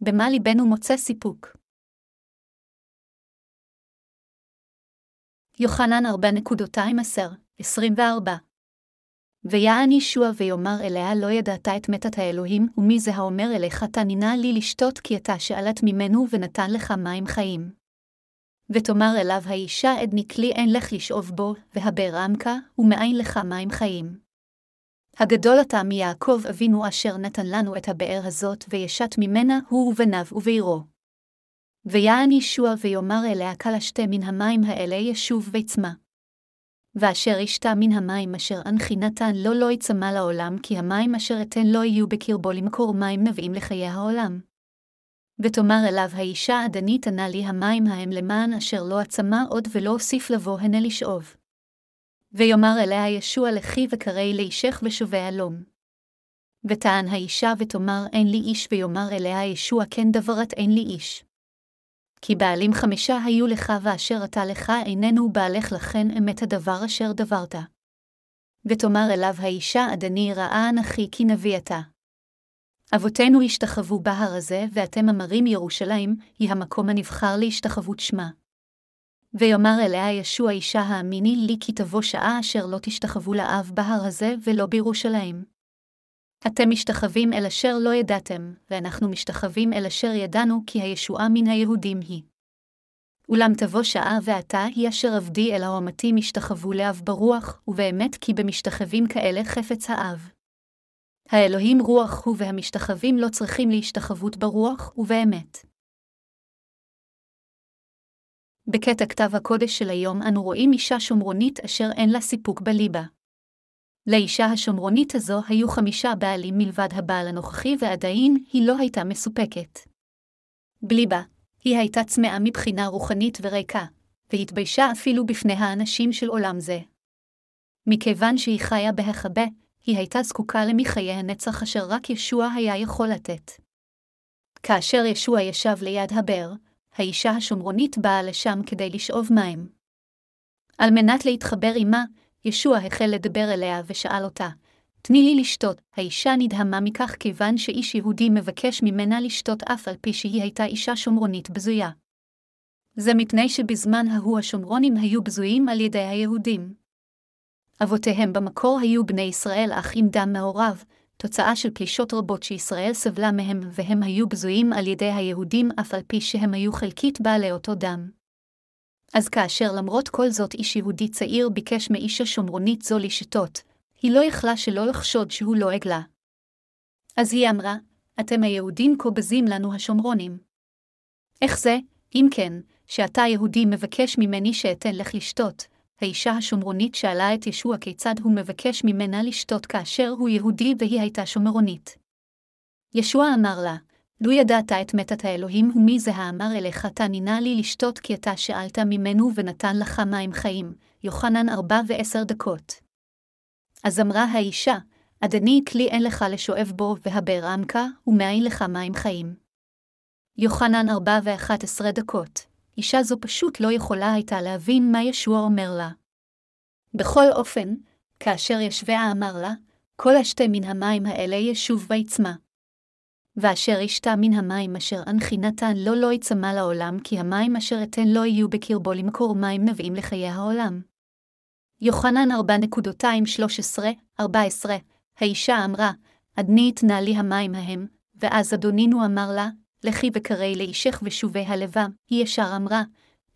במה ליבנו מוצא סיפוק. יוחנן 4.2-24 ויען ישוע ויאמר אליה לא ידעת את מתת האלוהים, ומי זה האומר אליך תנינה לי לשתות כי אתה שאלת ממנו ונתן לך מים חיים. ותאמר אליו האישה עדני כלי אין לך לשאוב בו, והבאר ומאין לך מים חיים. הגדול אתה מיעקב אבינו אשר נתן לנו את הבאר הזאת, וישת ממנה הוא ובניו ובעירו. ויען ישוע ויאמר אליה השתה מן המים האלה ישוב ויצמא. ואשר ישתה מן המים אשר אנכי נתן לו לא יצמא לעולם, כי המים אשר אתן לא יהיו בקרבו למקור מים נביאים לחיי העולם. ותאמר אליו האישה עדנית ענה לי המים ההם למען אשר לא עצמה עוד ולא אוסיף לבוא הנה לשאוב. ויאמר אליה ישוע לכי וקראי לאישך ושובי הלום. וטען האישה ותאמר אין לי איש ויאמר אליה ישוע כן דברת אין לי איש. כי בעלים חמישה היו לך ואשר אתה לך איננו בעלך לכן אמת הדבר אשר דברת. ותאמר אליו האישה אדני ראה אנכי כי נביא אתה. אבותינו השתחוו בהר הזה, ואתם אמרים ירושלים, היא המקום הנבחר להשתחוות שמה. ויאמר אליה ישוע אישה האמיני לי כי תבוא שעה אשר לא תשתחוו לאב בהר הזה ולא בירושלים. אתם משתחווים אל אשר לא ידעתם, ואנחנו משתחווים אל אשר ידענו כי הישועה מן היהודים היא. אולם תבוא שעה ועתה היא אשר עבדי אל האומתים ישתחוו לאב ברוח, ובאמת כי במשתחווים כאלה חפץ האב. האלוהים רוח הוא והמשתחווים לא צריכים להשתחוות ברוח ובאמת. בקטע כתב הקודש של היום אנו רואים אישה שומרונית אשר אין לה סיפוק בליבה. לאישה השומרונית הזו היו חמישה בעלים מלבד הבעל הנוכחי ועדיין היא לא הייתה מסופקת. בליבה, היא הייתה צמאה מבחינה רוחנית וריקה, והתביישה אפילו בפני האנשים של עולם זה. מכיוון שהיא חיה בהחבא, היא הייתה זקוקה למחיי הנצח אשר רק ישוע היה יכול לתת. כאשר ישוע ישב ליד הבאר, האישה השומרונית באה לשם כדי לשאוב מים. על מנת להתחבר עמה, ישוע החל לדבר אליה ושאל אותה, תני לי לשתות. האישה נדהמה מכך כיוון שאיש יהודי מבקש ממנה לשתות אף על פי שהיא הייתה אישה שומרונית בזויה. זה מפני שבזמן ההוא השומרונים היו בזויים על ידי היהודים. אבותיהם במקור היו בני ישראל אך עם דם מעורב, תוצאה של פלישות רבות שישראל סבלה מהם, והם היו בזויים על ידי היהודים אף על פי שהם היו חלקית בעלי אותו דם. אז כאשר למרות כל זאת איש יהודי צעיר ביקש מאישה שומרונית זו לשתות, היא לא יכלה שלא לחשוד שהוא לא עגלה. אז היא אמרה, אתם היהודים כה בזים לנו השומרונים. איך זה, אם כן, שאתה יהודי מבקש ממני שאתן לך לשתות, האישה השומרונית שאלה את ישוע כיצד הוא מבקש ממנה לשתות כאשר הוא יהודי והיא הייתה שומרונית. ישוע אמר לה, לו ידעת את מתת האלוהים ומי זה האמר אליך תנינה לי לשתות כי אתה שאלת ממנו ונתן לך מים חיים, יוחנן ארבע ועשר דקות. אז אמרה האישה, אדני כלי אין לך לשואב בו, והבאר עמקה, ומאין לך מים חיים. יוחנן ארבע ואחת עשרה דקות. אישה זו פשוט לא יכולה הייתה להבין מה ישוע אומר לה. בכל אופן, כאשר ישביה אמר לה, כל השתה מן המים האלה ישוב ויצמא. ואשר ישתה מן המים אשר אנכי נתן לו לא יצמא לעולם, כי המים אשר אתן לא יהיו בקרבו למקור מים נביאים לחיי העולם. יוחנן 4.213-14 האישה אמרה, עדני תנה לי המים ההם, ואז אדונינו אמר לה, לכי וקראי לאישך ושובי הלבם, היא ישר אמרה,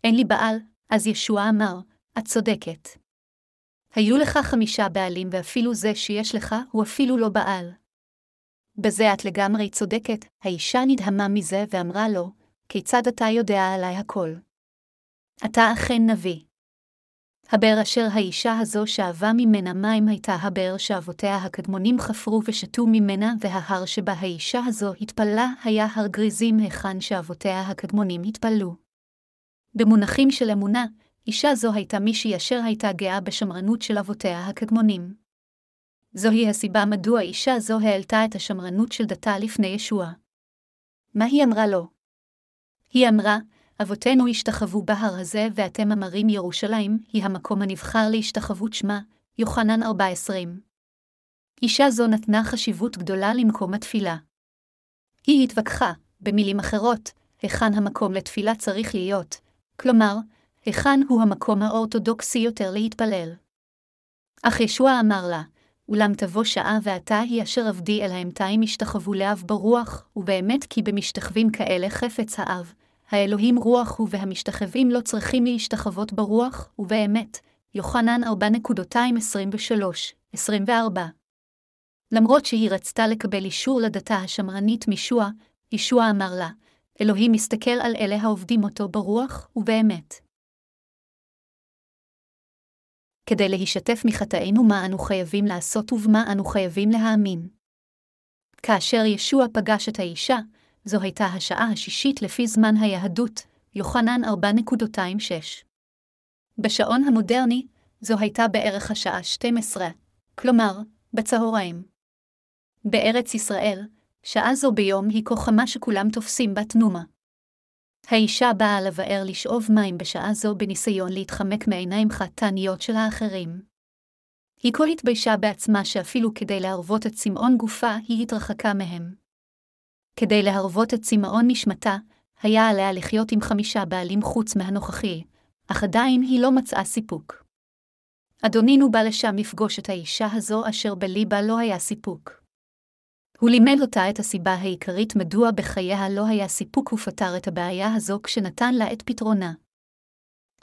אין לי בעל, אז ישוע אמר, את צודקת. היו לך חמישה בעלים ואפילו זה שיש לך הוא אפילו לא בעל. בזה את לגמרי צודקת, האישה נדהמה מזה ואמרה לו, כיצד אתה יודע עליי הכל? אתה אכן נביא. הבאר אשר האישה הזו שאבה ממנה מים הייתה הבאר שאבותיה הקדמונים חפרו ושתו ממנה, וההר שבה האישה הזו התפללה היה הר גריזים היכן שאבותיה הקדמונים התפללו. במונחים של אמונה, אישה זו הייתה מישהי אשר הייתה גאה בשמרנות של אבותיה הקדמונים. זוהי הסיבה מדוע אישה זו העלתה את השמרנות של דתה לפני ישוע. מה היא אמרה לו? היא אמרה, אבותינו השתחוו בהר הזה, ואתם אמרים ירושלים, היא המקום הנבחר להשתחוות שמה, יוחנן 4.20. אישה זו נתנה חשיבות גדולה למקום התפילה. היא התווכחה, במילים אחרות, היכן המקום לתפילה צריך להיות, כלומר, היכן הוא המקום האורתודוקסי יותר להתפלל. אך ישוע אמר לה, אולם תבוא שעה ועתה היא אשר עבדי אל האמתיים ישתחוו לאב ברוח, ובאמת כי במשתחווים כאלה חפץ האב. האלוהים רוח הוא והמשתחווים לא צריכים להשתחוות ברוח, ובאמת, יוחנן 4.23-24. למרות שהיא רצתה לקבל אישור לדתה השמרנית משוע, ישוע אמר לה, אלוהים מסתכל על אלה העובדים אותו ברוח ובאמת. כדי להישתף מחטאינו מה אנו חייבים לעשות ובמה אנו חייבים להאמין. כאשר ישוע פגש את האישה, זו הייתה השעה השישית לפי זמן היהדות, יוחנן 4.26. בשעון המודרני, זו הייתה בערך השעה 12, כלומר, בצהריים. בארץ ישראל, שעה זו ביום היא כה חמה שכולם תופסים בה תנומה. האישה באה לבאר לשאוב מים בשעה זו בניסיון להתחמק מעיניים חתניות של האחרים. היא כה התביישה בעצמה שאפילו כדי להרוות את צמאון גופה היא התרחקה מהם. כדי להרוות את צמאון נשמתה, היה עליה לחיות עם חמישה בעלים חוץ מהנוכחי, אך עדיין היא לא מצאה סיפוק. אדונינו בא לשם לפגוש את האישה הזו אשר בליבה לא היה סיפוק. הוא לימד אותה את הסיבה העיקרית מדוע בחייה לא היה סיפוק ופתר את הבעיה הזו כשנתן לה את פתרונה.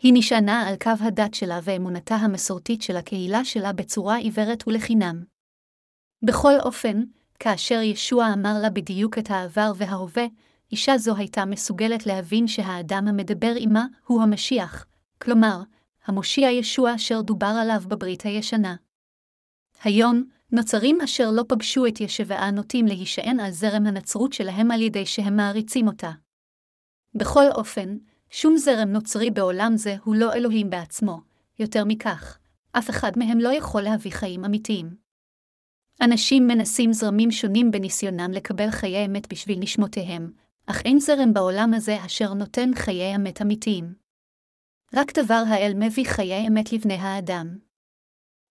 היא נשענה על קו הדת שלה ואמונתה המסורתית של הקהילה שלה בצורה עיוורת ולחינם. בכל אופן, כאשר ישוע אמר לה בדיוק את העבר וההווה, אישה זו הייתה מסוגלת להבין שהאדם המדבר עמה הוא המשיח, כלומר, המושיע ישוע אשר דובר עליו בברית הישנה. היום, נוצרים אשר לא פגשו את ישבעה נוטים להישען על זרם הנצרות שלהם על ידי שהם מעריצים אותה. בכל אופן, שום זרם נוצרי בעולם זה הוא לא אלוהים בעצמו, יותר מכך, אף אחד מהם לא יכול להביא חיים אמיתיים. אנשים מנסים זרמים שונים בניסיונם לקבל חיי אמת בשביל נשמותיהם, אך אין זרם בעולם הזה אשר נותן חיי אמת אמיתיים. רק דבר האל מביא חיי אמת לבני האדם.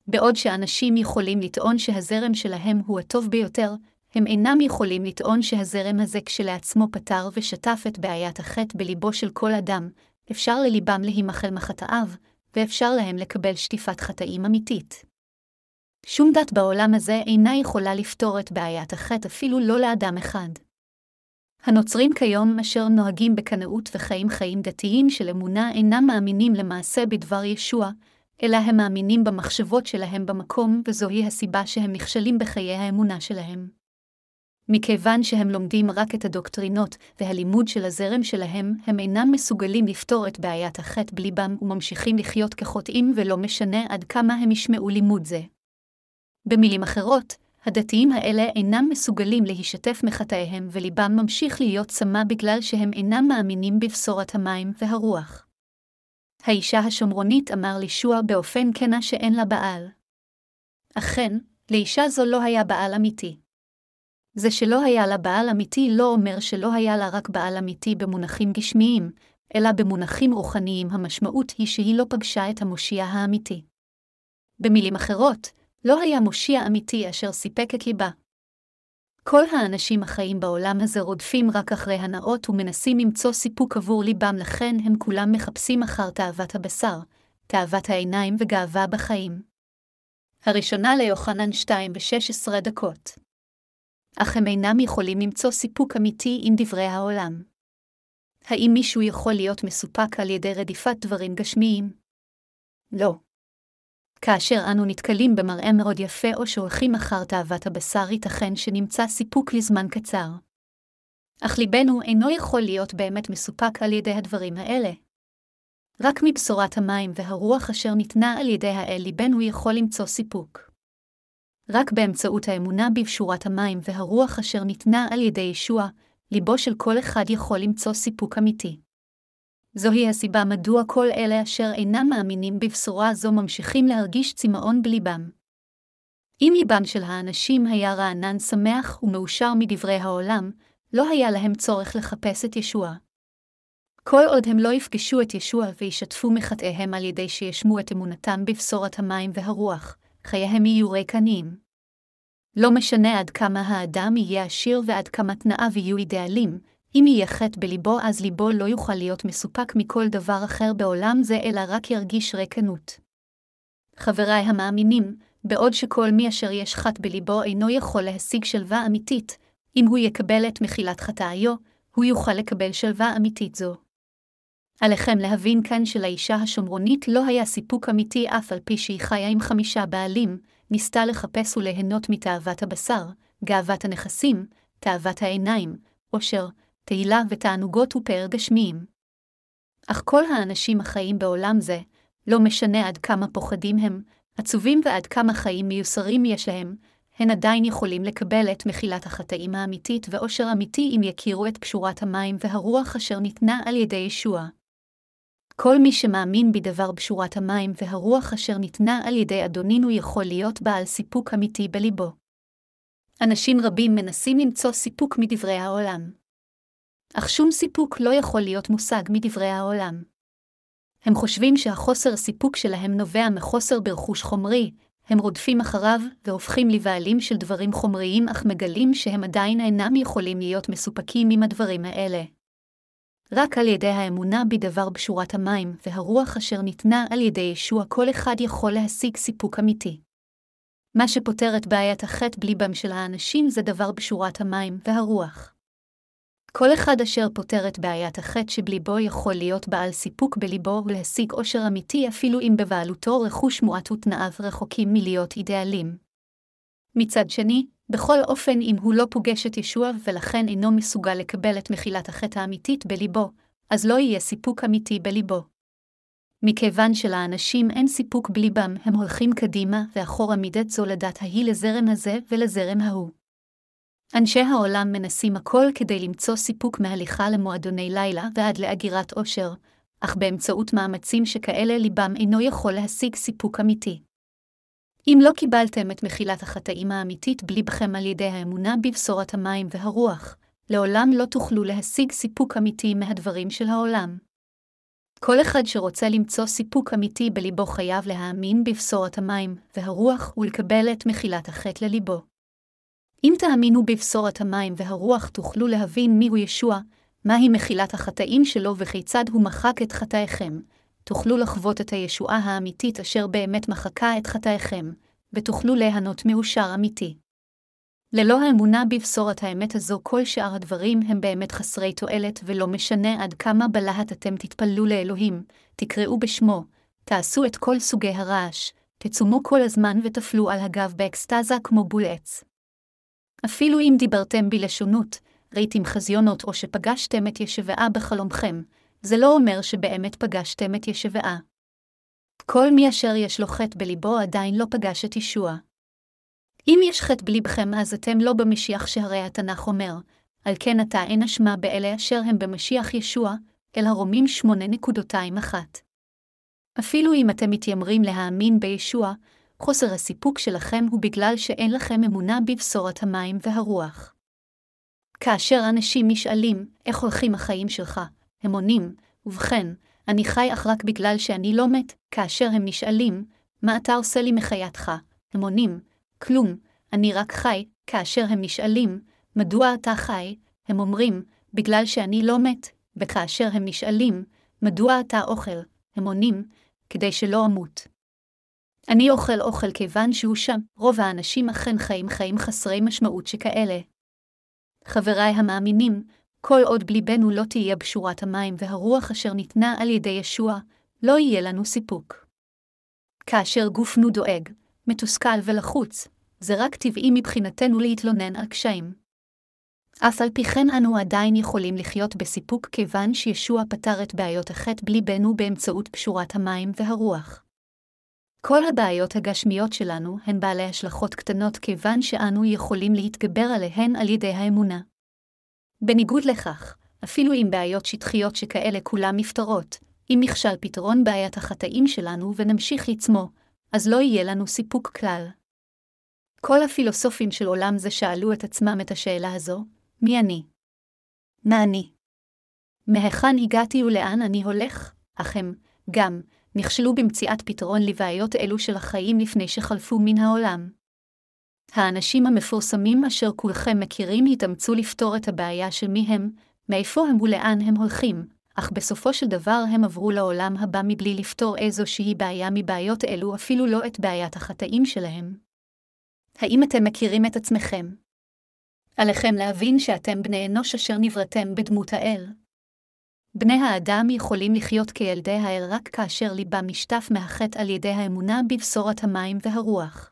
בעוד שאנשים יכולים לטעון שהזרם שלהם הוא הטוב ביותר, הם אינם יכולים לטעון שהזרם הזה כשלעצמו פתר ושטף את בעיית החטא בליבו של כל אדם, אפשר לליבם להימחל מחטאיו, ואפשר להם לקבל שטיפת חטאים אמיתית. שום דת בעולם הזה אינה יכולה לפתור את בעיית החטא אפילו לא לאדם אחד. הנוצרים כיום, אשר נוהגים בקנאות וחיים חיים דתיים של אמונה, אינם מאמינים למעשה בדבר ישוע, אלא הם מאמינים במחשבות שלהם במקום, וזוהי הסיבה שהם נכשלים בחיי האמונה שלהם. מכיוון שהם לומדים רק את הדוקטרינות והלימוד של הזרם שלהם, הם אינם מסוגלים לפתור את בעיית החטא בליבם וממשיכים לחיות כחוטאים ולא משנה עד כמה הם ישמעו לימוד זה. במילים אחרות, הדתיים האלה אינם מסוגלים להישתף מחטאיהם וליבם ממשיך להיות צמא בגלל שהם אינם מאמינים בבשורת המים והרוח. האישה השומרונית אמר לישוע באופן כנה שאין לה בעל. אכן, לאישה זו לא היה בעל אמיתי. זה שלא היה לה בעל אמיתי לא אומר שלא היה לה רק בעל אמיתי במונחים גשמיים, אלא במונחים רוחניים המשמעות היא שהיא לא פגשה את המושיע האמיתי. במילים אחרות, לא היה מושיע אמיתי אשר סיפק את ליבה. כל האנשים החיים בעולם הזה רודפים רק אחרי הנאות ומנסים למצוא סיפוק עבור ליבם, לכן הם כולם מחפשים אחר תאוות הבשר, תאוות העיניים וגאווה בחיים. הראשונה ליוחנן 2 ב-16 דקות. אך הם אינם יכולים למצוא סיפוק אמיתי עם דברי העולם. האם מישהו יכול להיות מסופק על ידי רדיפת דברים גשמיים? לא. כאשר אנו נתקלים במראה מאוד יפה או שהולכים אחר תאוות הבשר, ייתכן שנמצא סיפוק לזמן קצר. אך ליבנו אינו יכול להיות באמת מסופק על ידי הדברים האלה. רק מבשורת המים והרוח אשר ניתנה על ידי האל ליבנו יכול למצוא סיפוק. רק באמצעות האמונה בבשורת המים והרוח אשר ניתנה על ידי ישוע, ליבו של כל אחד יכול למצוא סיפוק אמיתי. זוהי הסיבה מדוע כל אלה אשר אינם מאמינים בבשורה זו ממשיכים להרגיש צמאון בליבם. אם ליבם של האנשים היה רענן שמח ומאושר מדברי העולם, לא היה להם צורך לחפש את ישוע. כל עוד הם לא יפגשו את ישוע וישתפו מחטאיהם על ידי שישמו את אמונתם בבשורת המים והרוח, חייהם יהיו ריקניים. לא משנה עד כמה האדם יהיה עשיר ועד כמה תנאיו יהיו אידיאלים, אם יהיה חטא בליבו, אז ליבו לא יוכל להיות מסופק מכל דבר אחר בעולם זה, אלא רק ירגיש ריקנות. חבריי המאמינים, בעוד שכל מי אשר יש חט בליבו אינו יכול להשיג שלווה אמיתית, אם הוא יקבל את מחילת חטאיו, הוא יוכל לקבל שלווה אמיתית זו. עליכם להבין כאן שלאישה השומרונית לא היה סיפוק אמיתי אף על פי שהיא חיה עם חמישה בעלים, ניסתה לחפש וליהנות מתאוות הבשר, גאוות הנכסים, תאוות העיניים, עושר, תהילה ותענוגות ופאר גשמיים. אך כל האנשים החיים בעולם זה, לא משנה עד כמה פוחדים הם, עצובים ועד כמה חיים מיוסרים יש להם, הן עדיין יכולים לקבל את מחילת החטאים האמיתית ואושר אמיתי אם יכירו את פשורת המים והרוח אשר ניתנה על ידי ישוע. כל מי שמאמין בדבר בשורת המים והרוח אשר ניתנה על ידי אדונינו יכול להיות בעל סיפוק אמיתי בליבו. אנשים רבים מנסים למצוא סיפוק מדברי העולם. אך שום סיפוק לא יכול להיות מושג מדברי העולם. הם חושבים שהחוסר סיפוק שלהם נובע מחוסר ברכוש חומרי, הם רודפים אחריו והופכים לבעלים של דברים חומריים אך מגלים שהם עדיין אינם יכולים להיות מסופקים עם הדברים האלה. רק על ידי האמונה בדבר בשורת המים והרוח אשר ניתנה על ידי ישוע כל אחד יכול להשיג סיפוק אמיתי. מה שפותר את בעיית החטא בליבם של האנשים זה דבר בשורת המים והרוח. כל אחד אשר פותר את בעיית החטא שבליבו יכול להיות בעל סיפוק בליבו ולהשיג עושר אמיתי אפילו אם בבעלותו רכוש מועט ותנאיו רחוקים מלהיות אידיאלים. מצד שני, בכל אופן אם הוא לא פוגש את ישוע ולכן אינו מסוגל לקבל את מחילת החטא האמיתית בליבו, אז לא יהיה סיפוק אמיתי בליבו. מכיוון שלאנשים אין סיפוק בליבם, הם הולכים קדימה ואחורה מדת זולדת ההיא לזרם הזה ולזרם ההוא. אנשי העולם מנסים הכל כדי למצוא סיפוק מהליכה למועדוני לילה ועד לאגירת עושר, אך באמצעות מאמצים שכאלה ליבם אינו יכול להשיג סיפוק אמיתי. אם לא קיבלתם את מחילת החטאים האמיתית בליבכם על ידי האמונה בבשורת המים והרוח, לעולם לא תוכלו להשיג סיפוק אמיתי מהדברים של העולם. כל אחד שרוצה למצוא סיפוק אמיתי בליבו חייב להאמין בבשורת המים והרוח ולקבל את מחילת החטא לליבו. אם תאמינו בבשורת המים והרוח תוכלו להבין מיהו ישוע, מהי מחילת החטאים שלו וכיצד הוא מחק את חטאיכם, תוכלו לחוות את הישועה האמיתית אשר באמת מחקה את חטאיכם, ותוכלו ליהנות מאושר אמיתי. ללא האמונה בבשורת האמת הזו, כל שאר הדברים הם באמת חסרי תועלת, ולא משנה עד כמה בלהט אתם תתפללו לאלוהים, תקראו בשמו, תעשו את כל סוגי הרעש, תצומו כל הזמן ותפלו על הגב באקסטזה כמו בול עץ. אפילו אם דיברתם בלשונות, ראיתם חזיונות או שפגשתם את ישבעה בחלומכם, זה לא אומר שבאמת פגשתם את ישבעה. כל מי אשר יש לו חטא בליבו עדיין לא פגש את ישוע. אם יש חטא בליבכם, אז אתם לא במשיח שהרי התנ"ך אומר, על כן אתה אין אשמה באלה אשר הם במשיח ישוע, אל הרומים 8.21. אפילו אם אתם מתיימרים להאמין בישוע, חוסר הסיפוק שלכם הוא בגלל שאין לכם אמונה בבשורת המים והרוח. כאשר אנשים נשאלים, איך הולכים החיים שלך? הם עונים, ובכן, אני חי אך רק בגלל שאני לא מת, כאשר הם נשאלים, מה אתה עושה לי מחייתך? הם עונים, כלום, אני רק חי, כאשר הם נשאלים, מדוע אתה חי? הם אומרים, בגלל שאני לא מת, וכאשר הם נשאלים, מדוע אתה אוכל? הם עונים, כדי שלא אמות. אני אוכל אוכל כיוון שהוא שם, רוב האנשים אכן חיים חיים חסרי משמעות שכאלה. חבריי המאמינים, כל עוד בליבנו לא תהיה בשורת המים והרוח אשר ניתנה על ידי ישוע, לא יהיה לנו סיפוק. כאשר גופנו דואג, מתוסכל ולחוץ, זה רק טבעי מבחינתנו להתלונן על קשיים. אף על פי כן אנו עדיין יכולים לחיות בסיפוק כיוון שישוע פתר את בעיות החטא בליבנו באמצעות פשורת המים והרוח. כל הבעיות הגשמיות שלנו הן בעלי השלכות קטנות כיוון שאנו יכולים להתגבר עליהן על ידי האמונה. בניגוד לכך, אפילו עם בעיות שטחיות שכאלה כולם נפתרות, אם נכשל פתרון בעיית החטאים שלנו ונמשיך לצמו, אז לא יהיה לנו סיפוק כלל. כל הפילוסופים של עולם זה שאלו את עצמם את השאלה הזו, מי אני? מה אני? מהיכן הגעתי ולאן אני הולך? אך הם, גם, נכשלו במציאת פתרון לבעיות אלו של החיים לפני שחלפו מן העולם. האנשים המפורסמים אשר כולכם מכירים התאמצו לפתור את הבעיה של מי הם, מאיפה הם ולאן הם הולכים, אך בסופו של דבר הם עברו לעולם הבא מבלי לפתור איזושהי בעיה מבעיות אלו, אפילו לא את בעיית החטאים שלהם. האם אתם מכירים את עצמכם? עליכם להבין שאתם בני אנוש אשר נבראתם בדמות האל. בני האדם יכולים לחיות כילדי האל רק כאשר ליבם נשטף מהחטא על ידי האמונה בבשורת המים והרוח.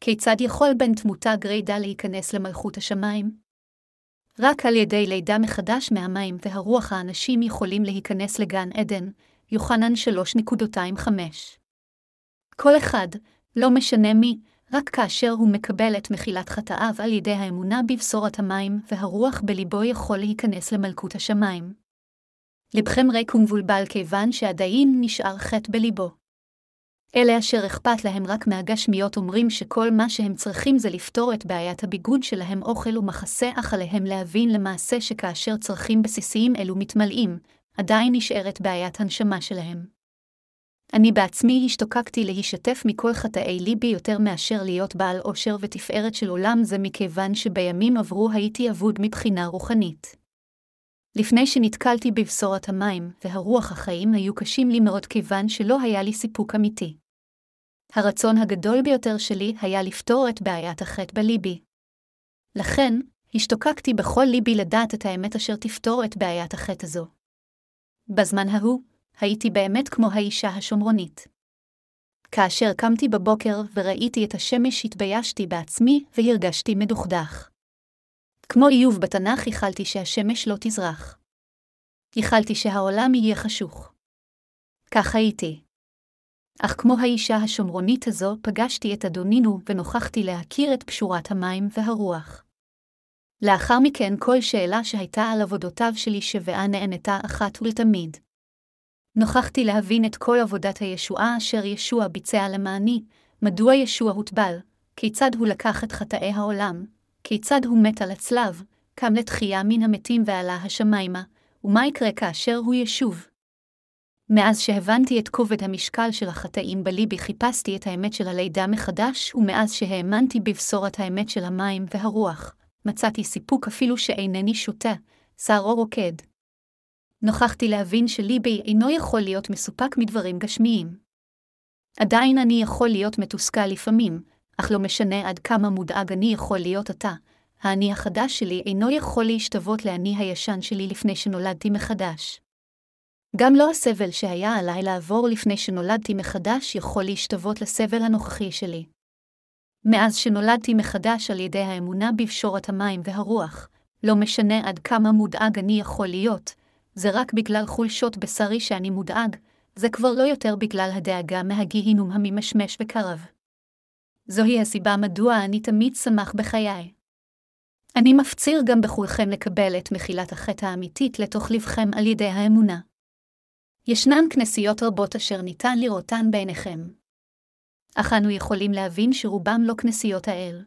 כיצד יכול בן תמותה גרידא להיכנס למלכות השמיים? רק על ידי לידה מחדש מהמים והרוח האנשים יכולים להיכנס לגן עדן, יוחנן 3.25. כל אחד, לא משנה מי, רק כאשר הוא מקבל את מחילת חטאיו על ידי האמונה בבשורת המים והרוח בליבו יכול להיכנס למלכות השמיים. לבכם ריק ומבולבל כיוון שעדיין נשאר חטא בליבו. אלה אשר אכפת להם רק מהגשמיות אומרים שכל מה שהם צריכים זה לפתור את בעיית הביגוד שלהם אוכל ומחסה, אך עליהם להבין למעשה שכאשר צרכים בסיסיים אלו מתמלאים, עדיין נשארת בעיית הנשמה שלהם. אני בעצמי השתוקקתי להישתף מכל חטאי ליבי יותר מאשר להיות בעל עושר ותפארת של עולם זה מכיוון שבימים עברו הייתי אבוד מבחינה רוחנית. לפני שנתקלתי בבשורת המים והרוח החיים היו קשים לי מאוד כיוון שלא היה לי סיפוק אמיתי. הרצון הגדול ביותר שלי היה לפתור את בעיית החטא בליבי. לכן, השתוקקתי בכל ליבי לדעת את האמת אשר תפתור את בעיית החטא הזו. בזמן ההוא, הייתי באמת כמו האישה השומרונית. כאשר קמתי בבוקר וראיתי את השמש, התביישתי בעצמי והרגשתי מדוכדך. כמו איוב בתנ"ך, ייחלתי שהשמש לא תזרח. ייחלתי שהעולם יהיה חשוך. כך הייתי. אך כמו האישה השומרונית הזו, פגשתי את אדונינו ונוכחתי להכיר את פשורת המים והרוח. לאחר מכן כל שאלה שהייתה על עבודותיו של שבעה נענתה אחת ולתמיד. נוכחתי להבין את כל עבודת הישועה אשר ישוע ביצע למעני, מדוע ישוע הוטבל, כיצד הוא לקח את חטאי העולם, כיצד הוא מת על הצלב, קם לתחייה מן המתים ועלה השמיימה, ומה יקרה כאשר הוא ישוב. מאז שהבנתי את כובד המשקל של החטאים בליבי חיפשתי את האמת של הלידה מחדש, ומאז שהאמנתי בבשורת האמת של המים והרוח, מצאתי סיפוק אפילו שאינני שותה, שערו רוקד. נוכחתי להבין שליבי אינו יכול להיות מסופק מדברים גשמיים. עדיין אני יכול להיות מתוסכל לפעמים, אך לא משנה עד כמה מודאג אני יכול להיות עתה, האני החדש שלי אינו יכול להשתוות לאני הישן שלי לפני שנולדתי מחדש. גם לא הסבל שהיה עליי לעבור לפני שנולדתי מחדש יכול להשתוות לסבל הנוכחי שלי. מאז שנולדתי מחדש על ידי האמונה בפשורת המים והרוח, לא משנה עד כמה מודאג אני יכול להיות, זה רק בגלל חולשות בשרי שאני מודאג, זה כבר לא יותר בגלל הדאגה מהגיהינום הממשמש וקרב. זוהי הסיבה מדוע אני תמיד שמח בחיי. אני מפציר גם בכולכם לקבל את מחילת החטא האמיתית לתוך לבכם על ידי האמונה. ישנן כנסיות רבות אשר ניתן לראותן בעיניכם. אך אנו יכולים להבין שרובם לא כנסיות האל.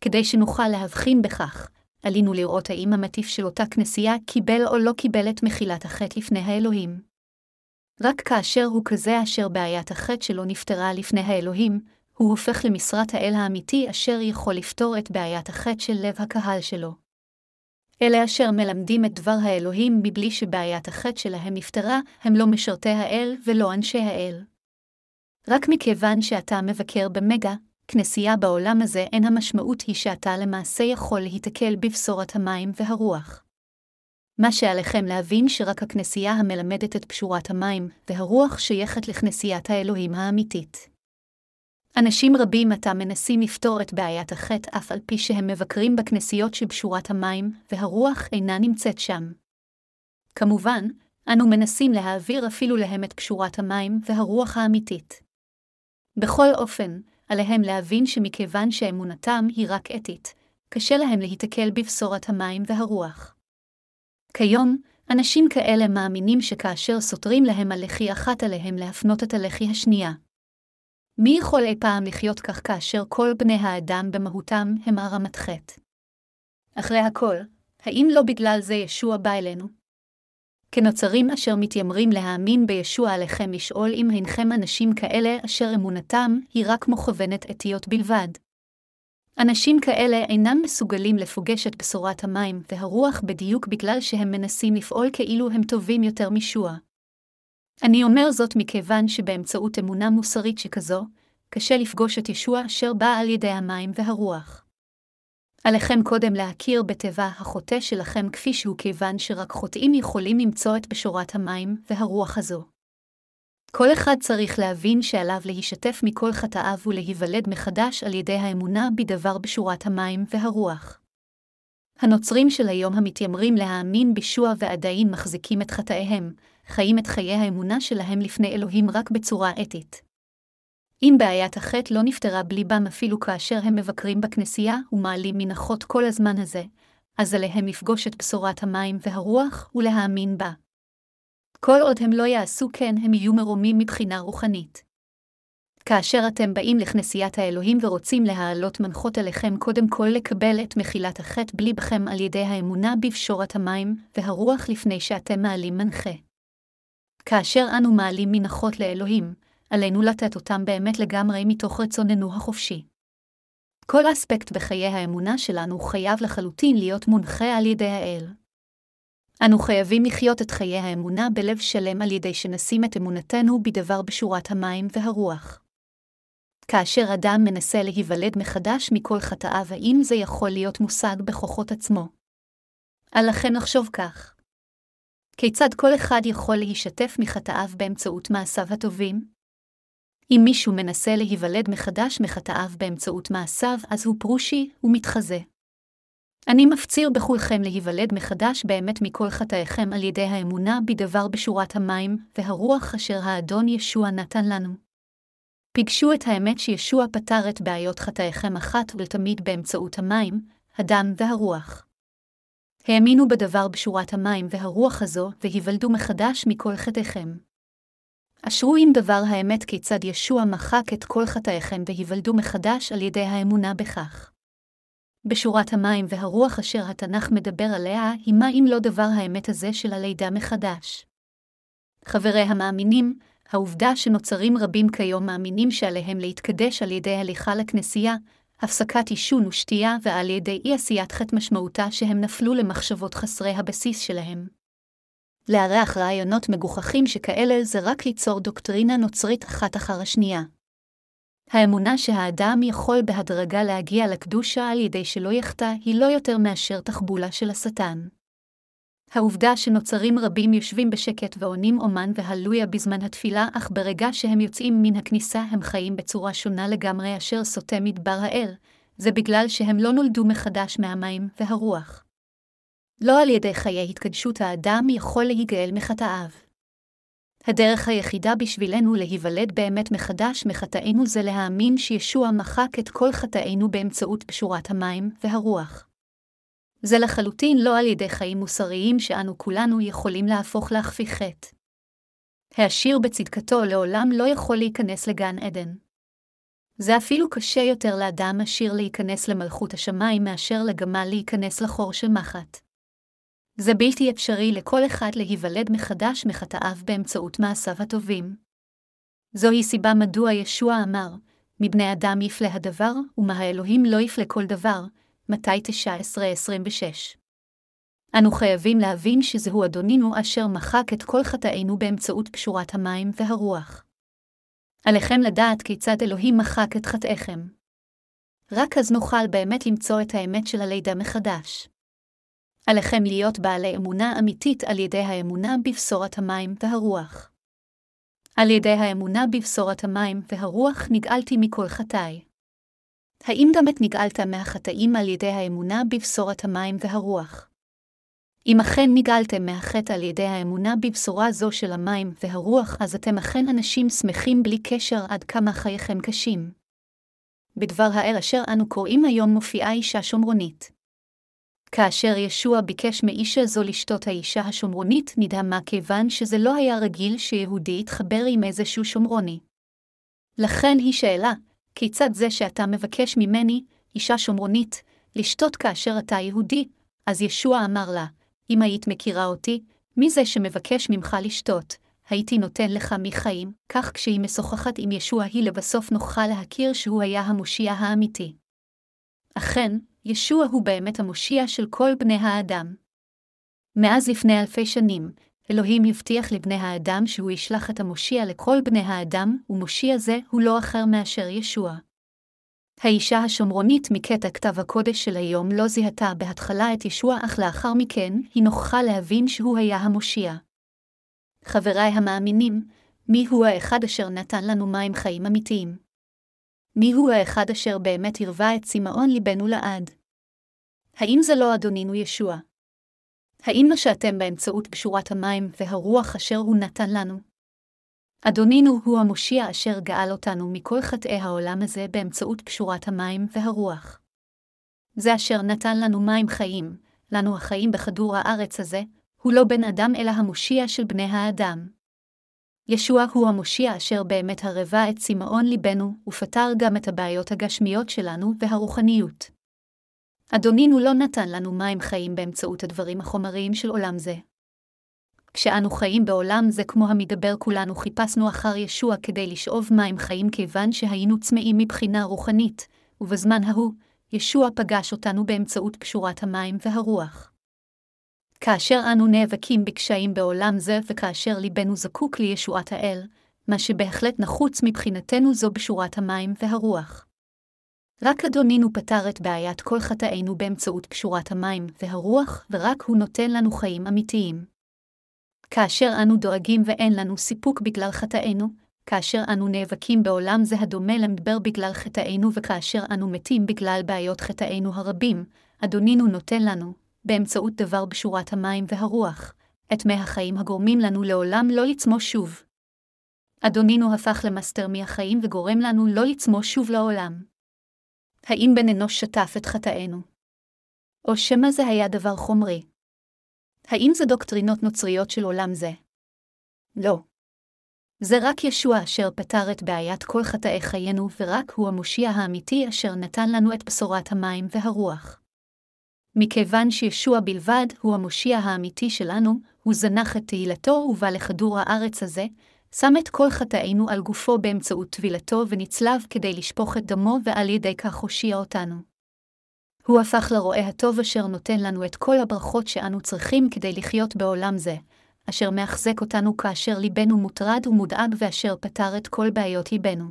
כדי שנוכל להבחין בכך, עלינו לראות האם המטיף של אותה כנסייה קיבל או לא קיבל את מחילת החטא לפני האלוהים. רק כאשר הוא כזה אשר בעיית החטא שלו נפתרה לפני האלוהים, הוא הופך למשרת האל האמיתי אשר יכול לפתור את בעיית החטא של לב הקהל שלו. אלה אשר מלמדים את דבר האלוהים מבלי שבעיית החטא שלהם נפתרה, הם לא משרתי האל ולא אנשי האל. רק מכיוון שאתה מבקר במגה, כנסייה בעולם הזה, אין המשמעות היא שאתה למעשה יכול להיתקל בבשורת המים והרוח. מה שעליכם להבין שרק הכנסייה המלמדת את פשורת המים והרוח שייכת לכנסיית האלוהים האמיתית. אנשים רבים עתה מנסים לפתור את בעיית החטא אף על פי שהם מבקרים בכנסיות שבשורת המים, והרוח אינה נמצאת שם. כמובן, אנו מנסים להעביר אפילו להם את פשורת המים והרוח האמיתית. בכל אופן, עליהם להבין שמכיוון שאמונתם היא רק אתית, קשה להם להיתקל בבשורת המים והרוח. כיום, אנשים כאלה מאמינים שכאשר סותרים להם הלחי אחת עליהם להפנות את הלחי השנייה. מי יכול אי פעם לחיות כך כאשר כל בני האדם במהותם הם הרמת חטא? אחרי הכל, האם לא בגלל זה ישוע בא אלינו? כנוצרים אשר מתיימרים להאמין בישוע עליכם לשאול אם אינכם אנשים כאלה אשר אמונתם היא רק מוכוונת אתיות בלבד. אנשים כאלה אינם מסוגלים לפוגש את בשורת המים והרוח בדיוק בגלל שהם מנסים לפעול כאילו הם טובים יותר משוע. אני אומר זאת מכיוון שבאמצעות אמונה מוסרית שכזו, קשה לפגוש את ישוע אשר בא על ידי המים והרוח. עליכם קודם להכיר בטבע החוטא שלכם כפי שהוא כיוון שרק חוטאים יכולים למצוא את בשורת המים והרוח הזו. כל אחד צריך להבין שעליו להישתף מכל חטאיו ולהיוולד מחדש על ידי האמונה בדבר בשורת המים והרוח. הנוצרים של היום המתיימרים להאמין בישוע ועדיין מחזיקים את חטאיהם, חיים את חיי האמונה שלהם לפני אלוהים רק בצורה אתית. אם בעיית החטא לא נפתרה בליבם אפילו כאשר הם מבקרים בכנסייה ומעלים מן החוט כל הזמן הזה, אז עליהם לפגוש את בשורת המים והרוח ולהאמין בה. כל עוד הם לא יעשו כן, הם יהיו מרומים מבחינה רוחנית. כאשר אתם באים לכנסיית האלוהים ורוצים להעלות מנחות אליכם קודם כל לקבל את מחילת החטא בליבכם על ידי האמונה בפשורת המים והרוח לפני שאתם מעלים מנחה. כאשר אנו מעלים מנחות לאלוהים, עלינו לתת אותם באמת לגמרי מתוך רצוננו החופשי. כל אספקט בחיי האמונה שלנו חייב לחלוטין להיות מונחה על ידי האל. אנו חייבים לחיות את חיי האמונה בלב שלם על ידי שנשים את אמונתנו בדבר בשורת המים והרוח. כאשר אדם מנסה להיוולד מחדש מכל חטאיו, האם זה יכול להיות מושג בכוחות עצמו? עליכם לחשוב כך. כיצד כל אחד יכול להשתף מחטאיו באמצעות מעשיו הטובים? אם מישהו מנסה להיוולד מחדש מחטאיו באמצעות מעשיו, אז הוא פרושי ומתחזה. אני מפציר בכולכם להיוולד מחדש באמת מכל חטאיכם על ידי האמונה בדבר בשורת המים והרוח אשר האדון ישוע נתן לנו. פגשו את האמת שישוע פתר את בעיות חטאיכם אחת ולתמיד באמצעות המים, הדם והרוח. האמינו בדבר בשורת המים והרוח הזו, והיוולדו מחדש מכל חטאיכם. אשרו עם דבר האמת כיצד ישוע מחק את כל חטאיכם והיוולדו מחדש על ידי האמונה בכך. בשורת המים והרוח אשר התנ"ך מדבר עליה, היא מה אם לא דבר האמת הזה של הלידה מחדש. חברי המאמינים, העובדה שנוצרים רבים כיום מאמינים שעליהם להתקדש על ידי הליכה לכנסייה, הפסקת עישון ושתייה ועל ידי אי עשיית חטא משמעותה שהם נפלו למחשבות חסרי הבסיס שלהם. לארח רעיונות מגוחכים שכאלה זה רק ליצור דוקטרינה נוצרית אחת אחר השנייה. האמונה שהאדם יכול בהדרגה להגיע לקדושה על ידי שלא יחטא היא לא יותר מאשר תחבולה של השטן. העובדה שנוצרים רבים יושבים בשקט ועונים אומן והלויה בזמן התפילה, אך ברגע שהם יוצאים מן הכניסה הם חיים בצורה שונה לגמרי אשר סוטה מדבר האל, זה בגלל שהם לא נולדו מחדש מהמים והרוח. לא על ידי חיי התקדשות האדם יכול להיגאל מחטאיו. הדרך היחידה בשבילנו להיוולד באמת מחדש מחטאינו זה להאמין שישוע מחק את כל חטאינו באמצעות פשורת המים והרוח. זה לחלוטין לא על ידי חיים מוסריים שאנו כולנו יכולים להפוך להכפי חטא. העשיר בצדקתו לעולם לא יכול להיכנס לגן עדן. זה אפילו קשה יותר לאדם עשיר להיכנס למלכות השמיים מאשר לגמל להיכנס לחור של מחט. זה בלתי אפשרי לכל אחד להיוולד מחדש מחטאיו באמצעות מעשיו הטובים. זוהי סיבה מדוע ישוע אמר, מבני אדם יפלה הדבר, ומהאלוהים לא יפלה כל דבר, מתי 19-26. אנו חייבים להבין שזהו אדונינו אשר מחק את כל חטאינו באמצעות פשורת המים והרוח. עליכם לדעת כיצד אלוהים מחק את חטאיכם. רק אז נוכל באמת למצוא את האמת של הלידה מחדש. עליכם להיות בעלי אמונה אמיתית על ידי האמונה בבשורת המים והרוח. על ידי האמונה בבשורת המים והרוח נגאלתי מכל חטאי. האם גם את נגאלת מהחטאים על ידי האמונה בבשורת המים והרוח? אם אכן נגאלתם מהחטא על ידי האמונה בבשורה זו של המים והרוח, אז אתם אכן אנשים שמחים בלי קשר עד כמה חייכם קשים. בדבר האל אשר אנו קוראים היום מופיעה אישה שומרונית. כאשר ישוע ביקש מאישה זו לשתות האישה השומרונית, נדהמה כיוון שזה לא היה רגיל שיהודי יתחבר עם איזשהו שומרוני. לכן היא שאלה, כיצד זה שאתה מבקש ממני, אישה שומרונית, לשתות כאשר אתה יהודי? אז ישוע אמר לה, אם היית מכירה אותי, מי זה שמבקש ממך לשתות, הייתי נותן לך מחיים, כך כשהיא משוחחת עם ישוע היא לבסוף נוכל להכיר שהוא היה המושיע האמיתי. אכן, ישוע הוא באמת המושיע של כל בני האדם. מאז לפני אלפי שנים, אלוהים הבטיח לבני האדם שהוא ישלח את המושיע לכל בני האדם, ומושיע זה הוא לא אחר מאשר ישוע. האישה השומרונית מקטע כתב הקודש של היום לא זיהתה בהתחלה את ישוע, אך לאחר מכן היא נוכחה להבין שהוא היה המושיע. חבריי המאמינים, מי הוא האחד אשר נתן לנו מים חיים אמיתיים? מי הוא האחד אשר באמת הרבה את צמאון ליבנו לעד? האם זה לא אדונינו ישוע? האם נשעתם באמצעות פשורת המים והרוח אשר הוא נתן לנו? אדונינו הוא המושיע אשר גאל אותנו מכל חטאי העולם הזה באמצעות פשורת המים והרוח. זה אשר נתן לנו מים חיים, לנו החיים בכדור הארץ הזה, הוא לא בן אדם אלא המושיע של בני האדם. ישוע הוא המושיע אשר באמת הרבה את צמאון ליבנו, ופתר גם את הבעיות הגשמיות שלנו והרוחניות. אדונינו לא נתן לנו מים חיים באמצעות הדברים החומריים של עולם זה. כשאנו חיים בעולם זה כמו המדבר כולנו חיפשנו אחר ישוע כדי לשאוב מים חיים כיוון שהיינו צמאים מבחינה רוחנית, ובזמן ההוא, ישוע פגש אותנו באמצעות קשורת המים והרוח. כאשר אנו נאבקים בקשיים בעולם זה וכאשר ליבנו זקוק לישועת האל, מה שבהחלט נחוץ מבחינתנו זו בשורת המים והרוח. רק אדונינו פתר את בעיית כל חטאינו באמצעות קשורת המים והרוח, ורק הוא נותן לנו חיים אמיתיים. כאשר אנו דואגים ואין לנו סיפוק בגלל חטאינו, כאשר אנו נאבקים בעולם זה הדומה למדבר בגלל חטאינו וכאשר אנו מתים בגלל בעיות חטאינו הרבים, אדונינו נותן לנו, באמצעות דבר בשורת המים והרוח, את מי החיים הגורמים לנו לעולם לא לצמו שוב. אדונינו הפך למסטר מהחיים וגורם לנו לא לצמו שוב לעולם. האם בן אנוש שטף את חטאינו? או שמא זה היה דבר חומרי? האם זה דוקטרינות נוצריות של עולם זה? לא. זה רק ישוע אשר פתר את בעיית כל חטאי חיינו, ורק הוא המושיע האמיתי אשר נתן לנו את בשורת המים והרוח. מכיוון שישוע בלבד הוא המושיע האמיתי שלנו, הוא זנח את תהילתו ובא לכדור הארץ הזה, שם את כל חטאינו על גופו באמצעות טבילתו ונצלב כדי לשפוך את דמו ועל ידי כך הושיע אותנו. הוא הפך לרועה הטוב אשר נותן לנו את כל הברכות שאנו צריכים כדי לחיות בעולם זה, אשר מאחזק אותנו כאשר ליבנו מוטרד ומודאג ואשר פתר את כל בעיות ליבנו.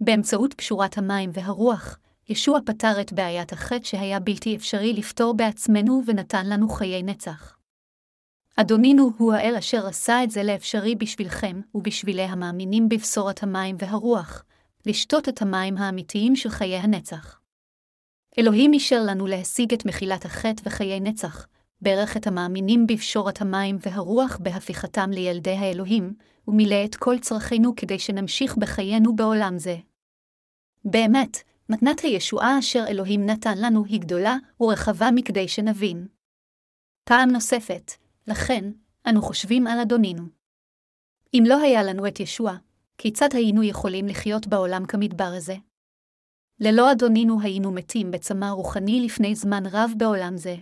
באמצעות קשורת המים והרוח, ישוע פתר את בעיית החטא שהיה בלתי אפשרי לפתור בעצמנו ונתן לנו חיי נצח. אדונינו הוא האל אשר עשה את זה לאפשרי בשבילכם ובשבילי המאמינים בבשורת המים והרוח, לשתות את המים האמיתיים של חיי הנצח. אלוהים אישר לנו להשיג את מחילת החטא וחיי נצח, ברך את המאמינים בבשורת המים והרוח בהפיכתם לילדי האלוהים, ומילא את כל צרכינו כדי שנמשיך בחיינו בעולם זה. באמת, מתנת הישועה אשר אלוהים נתן לנו היא גדולה ורחבה מכדי שנבין. פעם נוספת, לכן, אנו חושבים על אדונינו. אם לא היה לנו את ישוע, כיצד היינו יכולים לחיות בעולם כמדבר הזה? ללא אדונינו היינו מתים בצמא רוחני לפני זמן רב בעולם זה.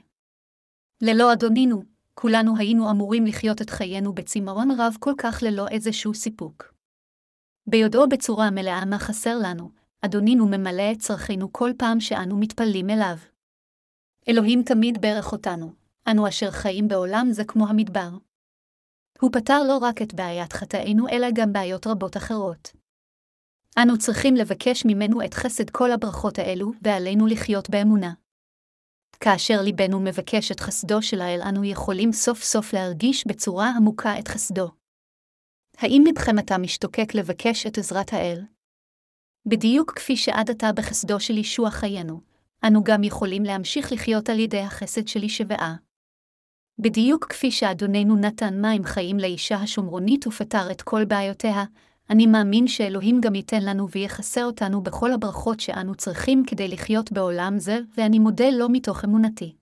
ללא אדונינו, כולנו היינו אמורים לחיות את חיינו בצמאון רב כל כך ללא איזשהו סיפוק. ביודעו בצורה מלאה מה חסר לנו, אדונינו ממלא את צרכינו כל פעם שאנו מתפללים אליו. אלוהים תמיד ברך אותנו, אנו אשר חיים בעולם זה כמו המדבר. הוא פתר לא רק את בעיית חטאינו, אלא גם בעיות רבות אחרות. אנו צריכים לבקש ממנו את חסד כל הברכות האלו, ועלינו לחיות באמונה. כאשר ליבנו מבקש את חסדו של האל, אנו יכולים סוף סוף להרגיש בצורה עמוקה את חסדו. האם מבכם אתה משתוקק לבקש את עזרת האל? בדיוק כפי שעד עתה בחסדו של ישוע חיינו, אנו גם יכולים להמשיך לחיות על ידי החסד של ישבעה. בדיוק כפי שאדוננו נתן מים חיים לאישה השומרונית ופתר את כל בעיותיה, אני מאמין שאלוהים גם ייתן לנו ויחסה אותנו בכל הברכות שאנו צריכים כדי לחיות בעולם זה, ואני מודה לו מתוך אמונתי.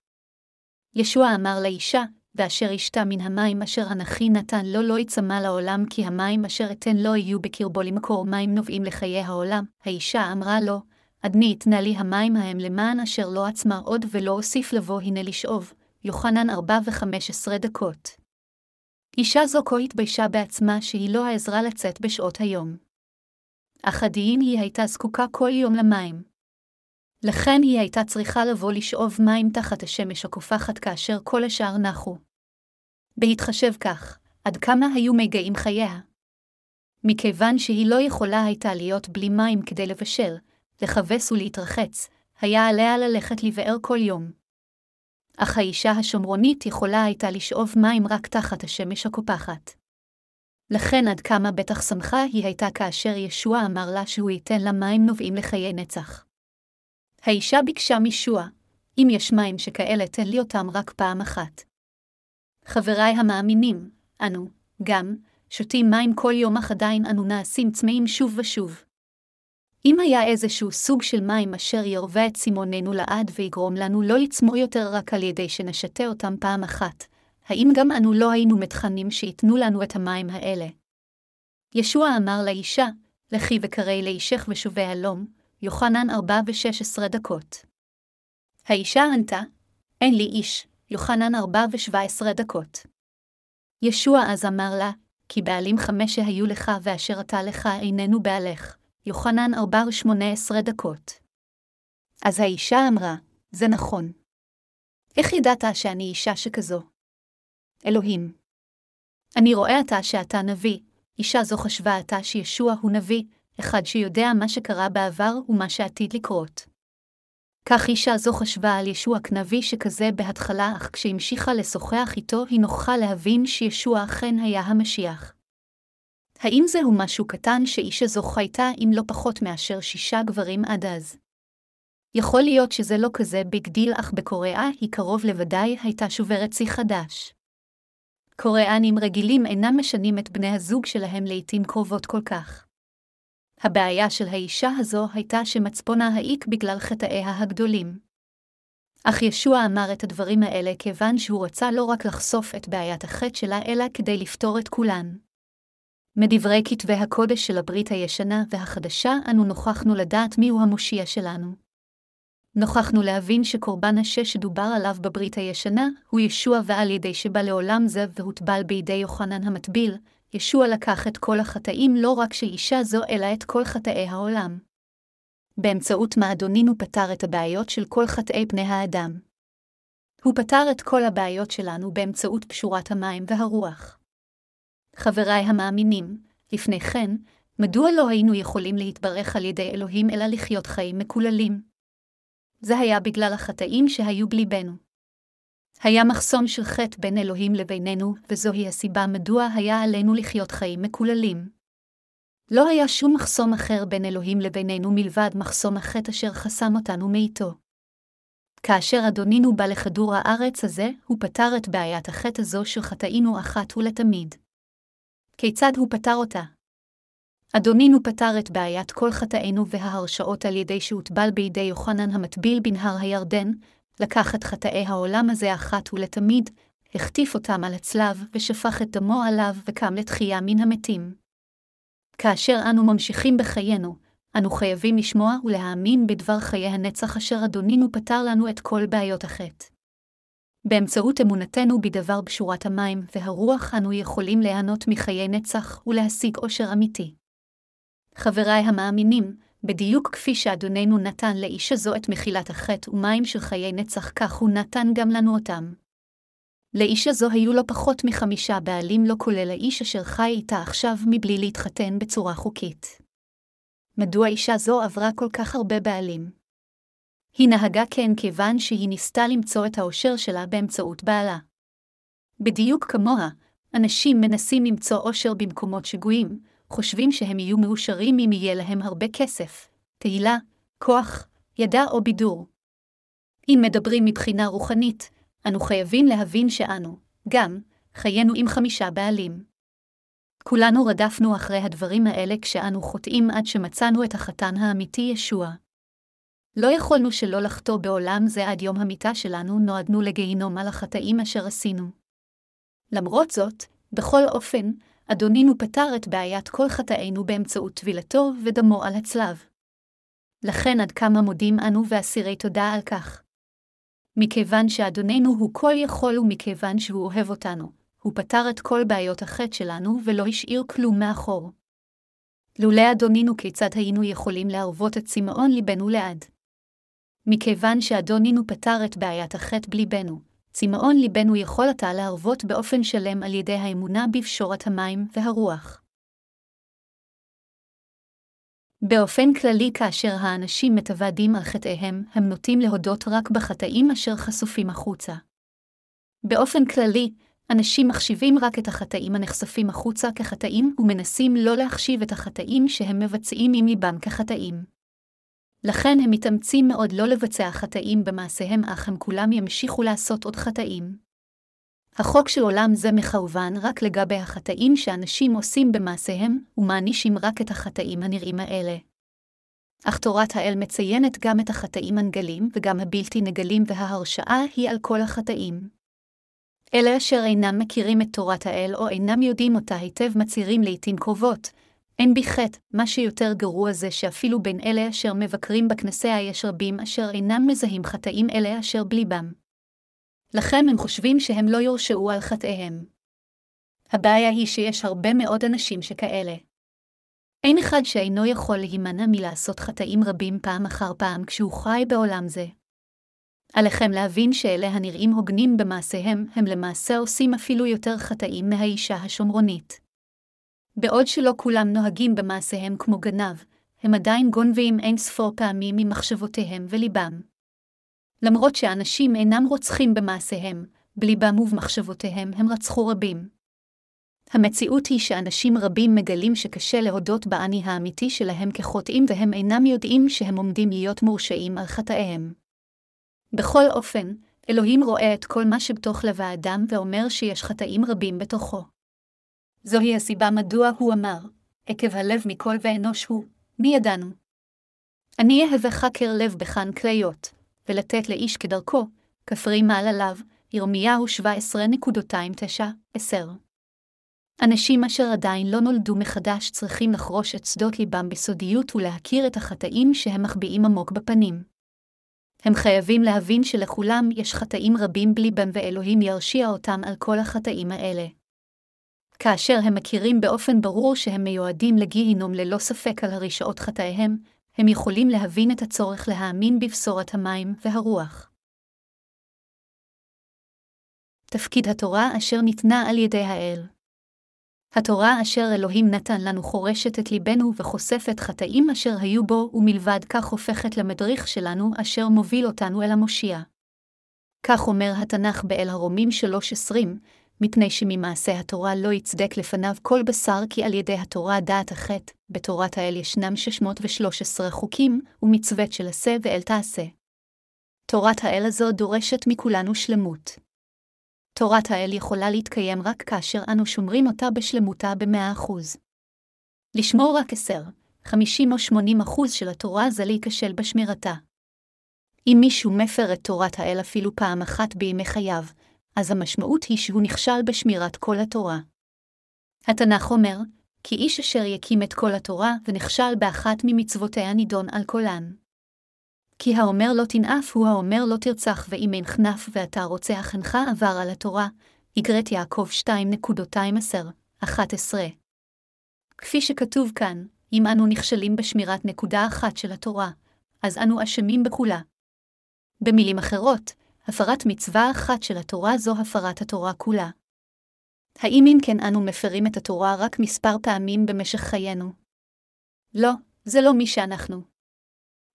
ישוע אמר לאישה, ואשר ישתה מן המים אשר הנכי נתן לו לא יצמא לעולם, כי המים אשר אתן לו יהיו בקרבו למקור מים נובעים לחיי העולם. האישה אמרה לו, אדני יתנה לי המים ההם למען אשר לא עצמה עוד ולא אוסיף לבוא הנה לשאוב. יוחנן 4 ו-15 דקות. אישה זו כה התביישה בעצמה שהיא לא העזרה לצאת בשעות היום. אך עדיין היא הייתה זקוקה כל יום למים. לכן היא הייתה צריכה לבוא לשאוב מים תחת השמש הקופחת כאשר כל השאר נחו. בהתחשב כך, עד כמה היו מגעים חייה. מכיוון שהיא לא יכולה הייתה להיות בלי מים כדי לבשל, לכבס ולהתרחץ, היה עליה ללכת לבאר כל יום. אך האישה השומרונית יכולה הייתה לשאוב מים רק תחת השמש הקופחת. לכן עד כמה בטח שמחה היא הייתה כאשר ישוע אמר לה שהוא ייתן לה מים נובעים לחיי נצח. האישה ביקשה מישוע, אם יש מים שכאלה תן לי אותם רק פעם אחת. חבריי המאמינים, אנו, גם, שותים מים כל יום אך עדיין אנו נעשים צמאים שוב ושוב. אם היה איזשהו סוג של מים אשר ירווה את סימוננו לעד ויגרום לנו לא לצמוא יותר רק על ידי שנשתה אותם פעם אחת, האם גם אנו לא היינו מתכנים שייתנו לנו את המים האלה? ישוע אמר לאישה, לכי וקראי לאישך ושובי הלום, יוחנן 4 ו-16 דקות. האישה ענתה, אין לי איש, יוחנן 4 ו-17 דקות. ישוע אז אמר לה, כי בעלים חמש שהיו לך ואשר אתה לך איננו בעלך, יוחנן 4 ו-18 דקות. אז האישה אמרה, זה נכון. איך ידעת שאני אישה שכזו? אלוהים. אני רואה עתה שאתה נביא, אישה זו חשבה עתה שישוע הוא נביא, אחד שיודע מה שקרה בעבר ומה שעתיד לקרות. כך אישה זו חשבה על ישוע כנביא שכזה בהתחלה, אך כשהמשיכה לשוחח איתו, היא נוכחה להבין שישוע אכן היה המשיח. האם זהו משהו קטן שאישה זו חייתה עם לא פחות מאשר שישה גברים עד אז? יכול להיות שזה לא כזה big deal, אך בקוריאה היא קרוב לוודאי הייתה שוברת שיא חדש. קוריאנים רגילים אינם משנים את בני הזוג שלהם לעתים קרובות כל כך. הבעיה של האישה הזו הייתה שמצפונה העיק בגלל חטאיה הגדולים. אך ישוע אמר את הדברים האלה כיוון שהוא רצה לא רק לחשוף את בעיית החטא שלה, אלא כדי לפתור את כולן. מדברי כתבי הקודש של הברית הישנה והחדשה, אנו נוכחנו לדעת מיהו המושיע שלנו. נוכחנו להבין שקורבן השש שדובר עליו בברית הישנה, הוא ישוע ועל ידי שבא לעולם זה והוטבל בידי יוחנן המטביל, ישוע לקח את כל החטאים לא רק של אישה זו, אלא את כל חטאי העולם. באמצעות מה אדונינו פתר את הבעיות של כל חטאי פני האדם. הוא פתר את כל הבעיות שלנו באמצעות פשורת המים והרוח. חבריי המאמינים, לפני כן, מדוע לא היינו יכולים להתברך על ידי אלוהים אלא לחיות חיים מקוללים? זה היה בגלל החטאים שהיו בליבנו. היה מחסום של חטא בין אלוהים לבינינו, וזוהי הסיבה מדוע היה עלינו לחיות חיים מקוללים. לא היה שום מחסום אחר בין אלוהים לבינינו מלבד מחסום החטא אשר חסם אותנו מאיתו. כאשר אדונינו בא לכדור הארץ הזה, הוא פתר את בעיית החטא הזו של חטאינו אחת ולתמיד. כיצד הוא פתר אותה? אדונינו פתר את בעיית כל חטאינו וההרשעות על ידי שהוטבל בידי יוחנן המטביל בנהר הירדן, לקח את חטאי העולם הזה אחת ולתמיד, החטיף אותם על הצלב, ושפך את דמו עליו, וקם לתחייה מן המתים. כאשר אנו ממשיכים בחיינו, אנו חייבים לשמוע ולהאמין בדבר חיי הנצח אשר אדונינו פתר לנו את כל בעיות החטא. באמצעות אמונתנו בדבר בשורת המים והרוח אנו יכולים ליהנות מחיי נצח ולהשיג עושר אמיתי. חבריי המאמינים, בדיוק כפי שאדוננו נתן לאיש הזו את מחילת החטא ומים של חיי נצח, כך הוא נתן גם לנו אותם. לאיש הזו היו לא פחות מחמישה בעלים, לא כולל האיש אשר חי איתה עכשיו מבלי להתחתן בצורה חוקית. מדוע אישה זו עברה כל כך הרבה בעלים? היא נהגה כן כיוון שהיא ניסתה למצוא את האושר שלה באמצעות בעלה. בדיוק כמוה, אנשים מנסים למצוא אושר במקומות שגויים, חושבים שהם יהיו מאושרים אם יהיה להם הרבה כסף, תהילה, כוח, ידע או בידור. אם מדברים מבחינה רוחנית, אנו חייבים להבין שאנו, גם, חיינו עם חמישה בעלים. כולנו רדפנו אחרי הדברים האלה כשאנו חוטאים עד שמצאנו את החתן האמיתי ישוע. לא יכולנו שלא לחטוא בעולם זה עד יום המיטה שלנו, נועדנו לגיהינום על החטאים אשר עשינו. למרות זאת, בכל אופן, אדונינו פתר את בעיית כל חטאינו באמצעות טבילתו ודמו על הצלב. לכן עד כמה מודים אנו ואסירי תודה על כך. מכיוון שאדוננו הוא כל יכול ומכיוון שהוא אוהב אותנו, הוא פתר את כל בעיות החטא שלנו ולא השאיר כלום מאחור. לולא אדונינו כיצד היינו יכולים להרוות את צמאון ליבנו לעד. מכיוון שאדונינו פתר את בעיית החטא בליבנו, צמאון ליבנו יכול עתה להרוות באופן שלם על ידי האמונה בפשורת המים והרוח. באופן כללי, כאשר האנשים מתוודים על חטאיהם, הם נוטים להודות רק בחטאים אשר חשופים החוצה. באופן כללי, אנשים מחשיבים רק את החטאים הנחשפים החוצה כחטאים, ומנסים לא להחשיב את החטאים שהם מבצעים עם ליבם כחטאים. לכן הם מתאמצים מאוד לא לבצע חטאים במעשיהם, אך הם כולם ימשיכו לעשות עוד חטאים. החוק של עולם זה מכוון רק לגבי החטאים שאנשים עושים במעשיהם, ומענישים רק את החטאים הנראים האלה. אך תורת האל מציינת גם את החטאים הנגלים וגם הבלתי נגלים וההרשעה היא על כל החטאים. אלה אשר אינם מכירים את תורת האל או אינם יודעים אותה היטב מצהירים לעתים קרובות, אין בי חטא, מה שיותר גרוע זה שאפילו בין אלה אשר מבקרים בכנסיה יש רבים אשר אינם מזהים חטאים אלה אשר בליבם. לכן הם חושבים שהם לא יורשעו על חטאיהם. הבעיה היא שיש הרבה מאוד אנשים שכאלה. אין אחד שאינו יכול להימנע מלעשות חטאים רבים פעם אחר פעם כשהוא חי בעולם זה. עליכם להבין שאלה הנראים הוגנים במעשיהם, הם למעשה עושים אפילו יותר חטאים מהאישה השומרונית. בעוד שלא כולם נוהגים במעשיהם כמו גנב, הם עדיין גונבים אין ספור פעמים ממחשבותיהם וליבם. למרות שאנשים אינם רוצחים במעשיהם, בליבם ובמחשבותיהם הם רצחו רבים. המציאות היא שאנשים רבים מגלים שקשה להודות באני האמיתי שלהם כחוטאים והם אינם יודעים שהם עומדים להיות מורשעים על חטאיהם. בכל אופן, אלוהים רואה את כל מה שבתוך לב האדם ואומר שיש חטאים רבים בתוכו. זוהי הסיבה מדוע הוא אמר, עקב הלב מכל ואנוש הוא, מי ידענו? אני אהבה חקר לב בחן כליות, ולתת לאיש כדרכו, כפרי מעל עליו, ירמיהו 17.29-10. אנשים אשר עדיין לא נולדו מחדש צריכים לחרוש את שדות ליבם בסודיות ולהכיר את החטאים שהם מחביאים עמוק בפנים. הם חייבים להבין שלכולם יש חטאים רבים בליבם ואלוהים ירשיע אותם על כל החטאים האלה. כאשר הם מכירים באופן ברור שהם מיועדים לגיהינום ללא ספק על הרשעות חטאיהם, הם יכולים להבין את הצורך להאמין בבשורת המים והרוח. תפקיד התורה אשר ניתנה על ידי האל התורה אשר אלוהים נתן לנו חורשת את ליבנו וחושפת חטאים אשר היו בו, ומלבד כך הופכת למדריך שלנו אשר מוביל אותנו אל המושיע. כך אומר התנ"ך באל הרומים 3.20, מפני שממעשה התורה לא יצדק לפניו כל בשר כי על ידי התורה דעת החטא, בתורת האל ישנם 613 חוקים, ומצוות של עשה ואל תעשה. תורת האל הזו דורשת מכולנו שלמות. תורת האל יכולה להתקיים רק כאשר אנו שומרים אותה בשלמותה במאה אחוז. לשמור רק עשר, חמישים או שמונים אחוז של התורה זה להיכשל בשמירתה. אם מישהו מפר את תורת האל אפילו פעם אחת בימי חייו, אז המשמעות היא שהוא נכשל בשמירת כל התורה. התנ"ך אומר, כי איש אשר יקים את כל התורה ונכשל באחת ממצוותיה נידון על כולן. כי האומר לא תנאף הוא האומר לא תרצח ואם אין חנף ואתה רוצח אינך עבר על התורה, איגרת יעקב 2.2.10-11. כפי שכתוב כאן, אם אנו נכשלים בשמירת נקודה אחת של התורה, אז אנו אשמים בכולה. במילים אחרות, הפרת מצווה אחת של התורה זו הפרת התורה כולה. האם אם כן אנו מפרים את התורה רק מספר פעמים במשך חיינו? לא, זה לא מי שאנחנו.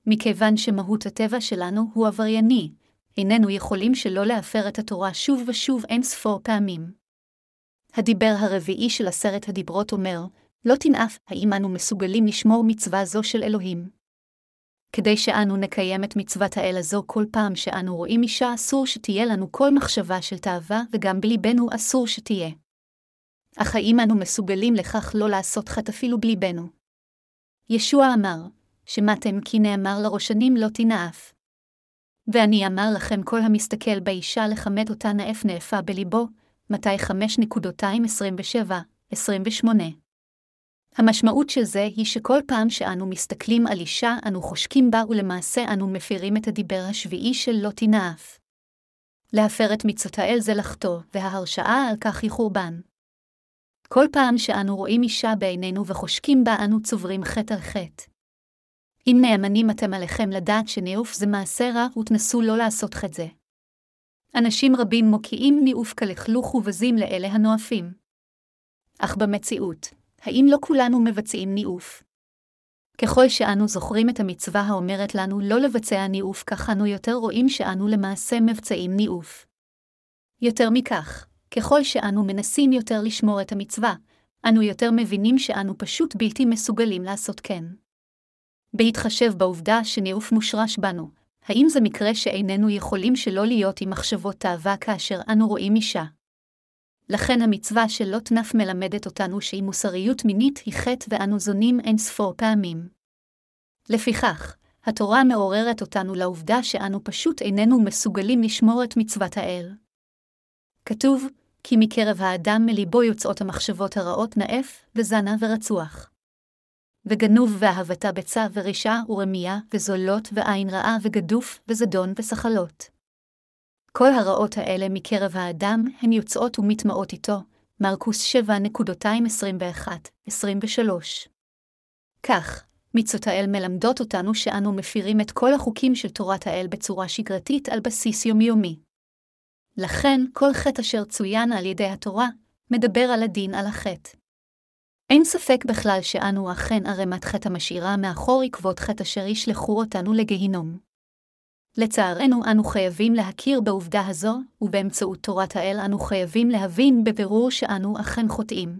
מכיוון שמהות הטבע שלנו הוא עברייני, איננו יכולים שלא להפר את התורה שוב ושוב אין ספור פעמים. הדיבר הרביעי של עשרת הדיברות אומר, לא תנאף, האם אנו מסוגלים לשמור מצווה זו של אלוהים. כדי שאנו נקיים את מצוות האל הזו כל פעם שאנו רואים אישה אסור שתהיה לנו כל מחשבה של תאווה, וגם בליבנו אסור שתהיה. אך האם אנו מסוגלים לכך לא לעשות חטא אפילו בליבנו? ישוע אמר, שמעתם כי נאמר לראשנים לא תנאף. ואני אמר לכם כל המסתכל באישה לכמת אותה נאף נאפה בליבו, מתי 5.227-28. המשמעות של זה היא שכל פעם שאנו מסתכלים על אישה, אנו חושקים בה ולמעשה אנו מפירים את הדיבר השביעי של לא תנאף. להפר את מצוות האל זה לחטוא, וההרשעה על כך היא חורבן. כל פעם שאנו רואים אישה בעינינו וחושקים בה, אנו צוברים חטא על חטא. אם נאמנים אתם עליכם לדעת שניאוף זה מעשה רע, ותנסו לא לעשות חטא זה. אנשים רבים מוקיעים ניאוף כלכלוך ובזים לאלה הנואפים. אך במציאות, האם לא כולנו מבצעים ניאוף? ככל שאנו זוכרים את המצווה האומרת לנו לא לבצע ניאוף, כך אנו יותר רואים שאנו למעשה מבצעים ניאוף. יותר מכך, ככל שאנו מנסים יותר לשמור את המצווה, אנו יותר מבינים שאנו פשוט בלתי מסוגלים לעשות כן. בהתחשב בעובדה שניאוף מושרש בנו, האם זה מקרה שאיננו יכולים שלא להיות עם מחשבות תאווה כאשר אנו רואים אישה? לכן המצווה של לא תנף מלמדת אותנו שהיא מוסריות מינית היא חטא ואנו זונים אין ספור פעמים. לפיכך, התורה מעוררת אותנו לעובדה שאנו פשוט איננו מסוגלים לשמור את מצוות האל. כתוב, כי מקרב האדם מליבו יוצאות המחשבות הרעות נאף, וזנה ורצוח. וגנוב ואהבתה בצע ורשעה ורמייה, וזולות ועין רעה וגדוף, וזדון וסחלות. כל הרעות האלה מקרב האדם הן יוצאות ומטמעות איתו, מרקוס 7.21-23. כך, מצוות האל מלמדות אותנו שאנו מפירים את כל החוקים של תורת האל בצורה שגרתית על בסיס יומיומי. לכן, כל חטא אשר צוין על ידי התורה, מדבר על הדין על החטא. אין ספק בכלל שאנו אכן ערימת חטא המשאירה מאחור עקבות חטא אשר ישלחו אותנו לגיהינום. לצערנו, אנו חייבים להכיר בעובדה הזו, ובאמצעות תורת האל אנו חייבים להבין בבירור שאנו אכן חוטאים.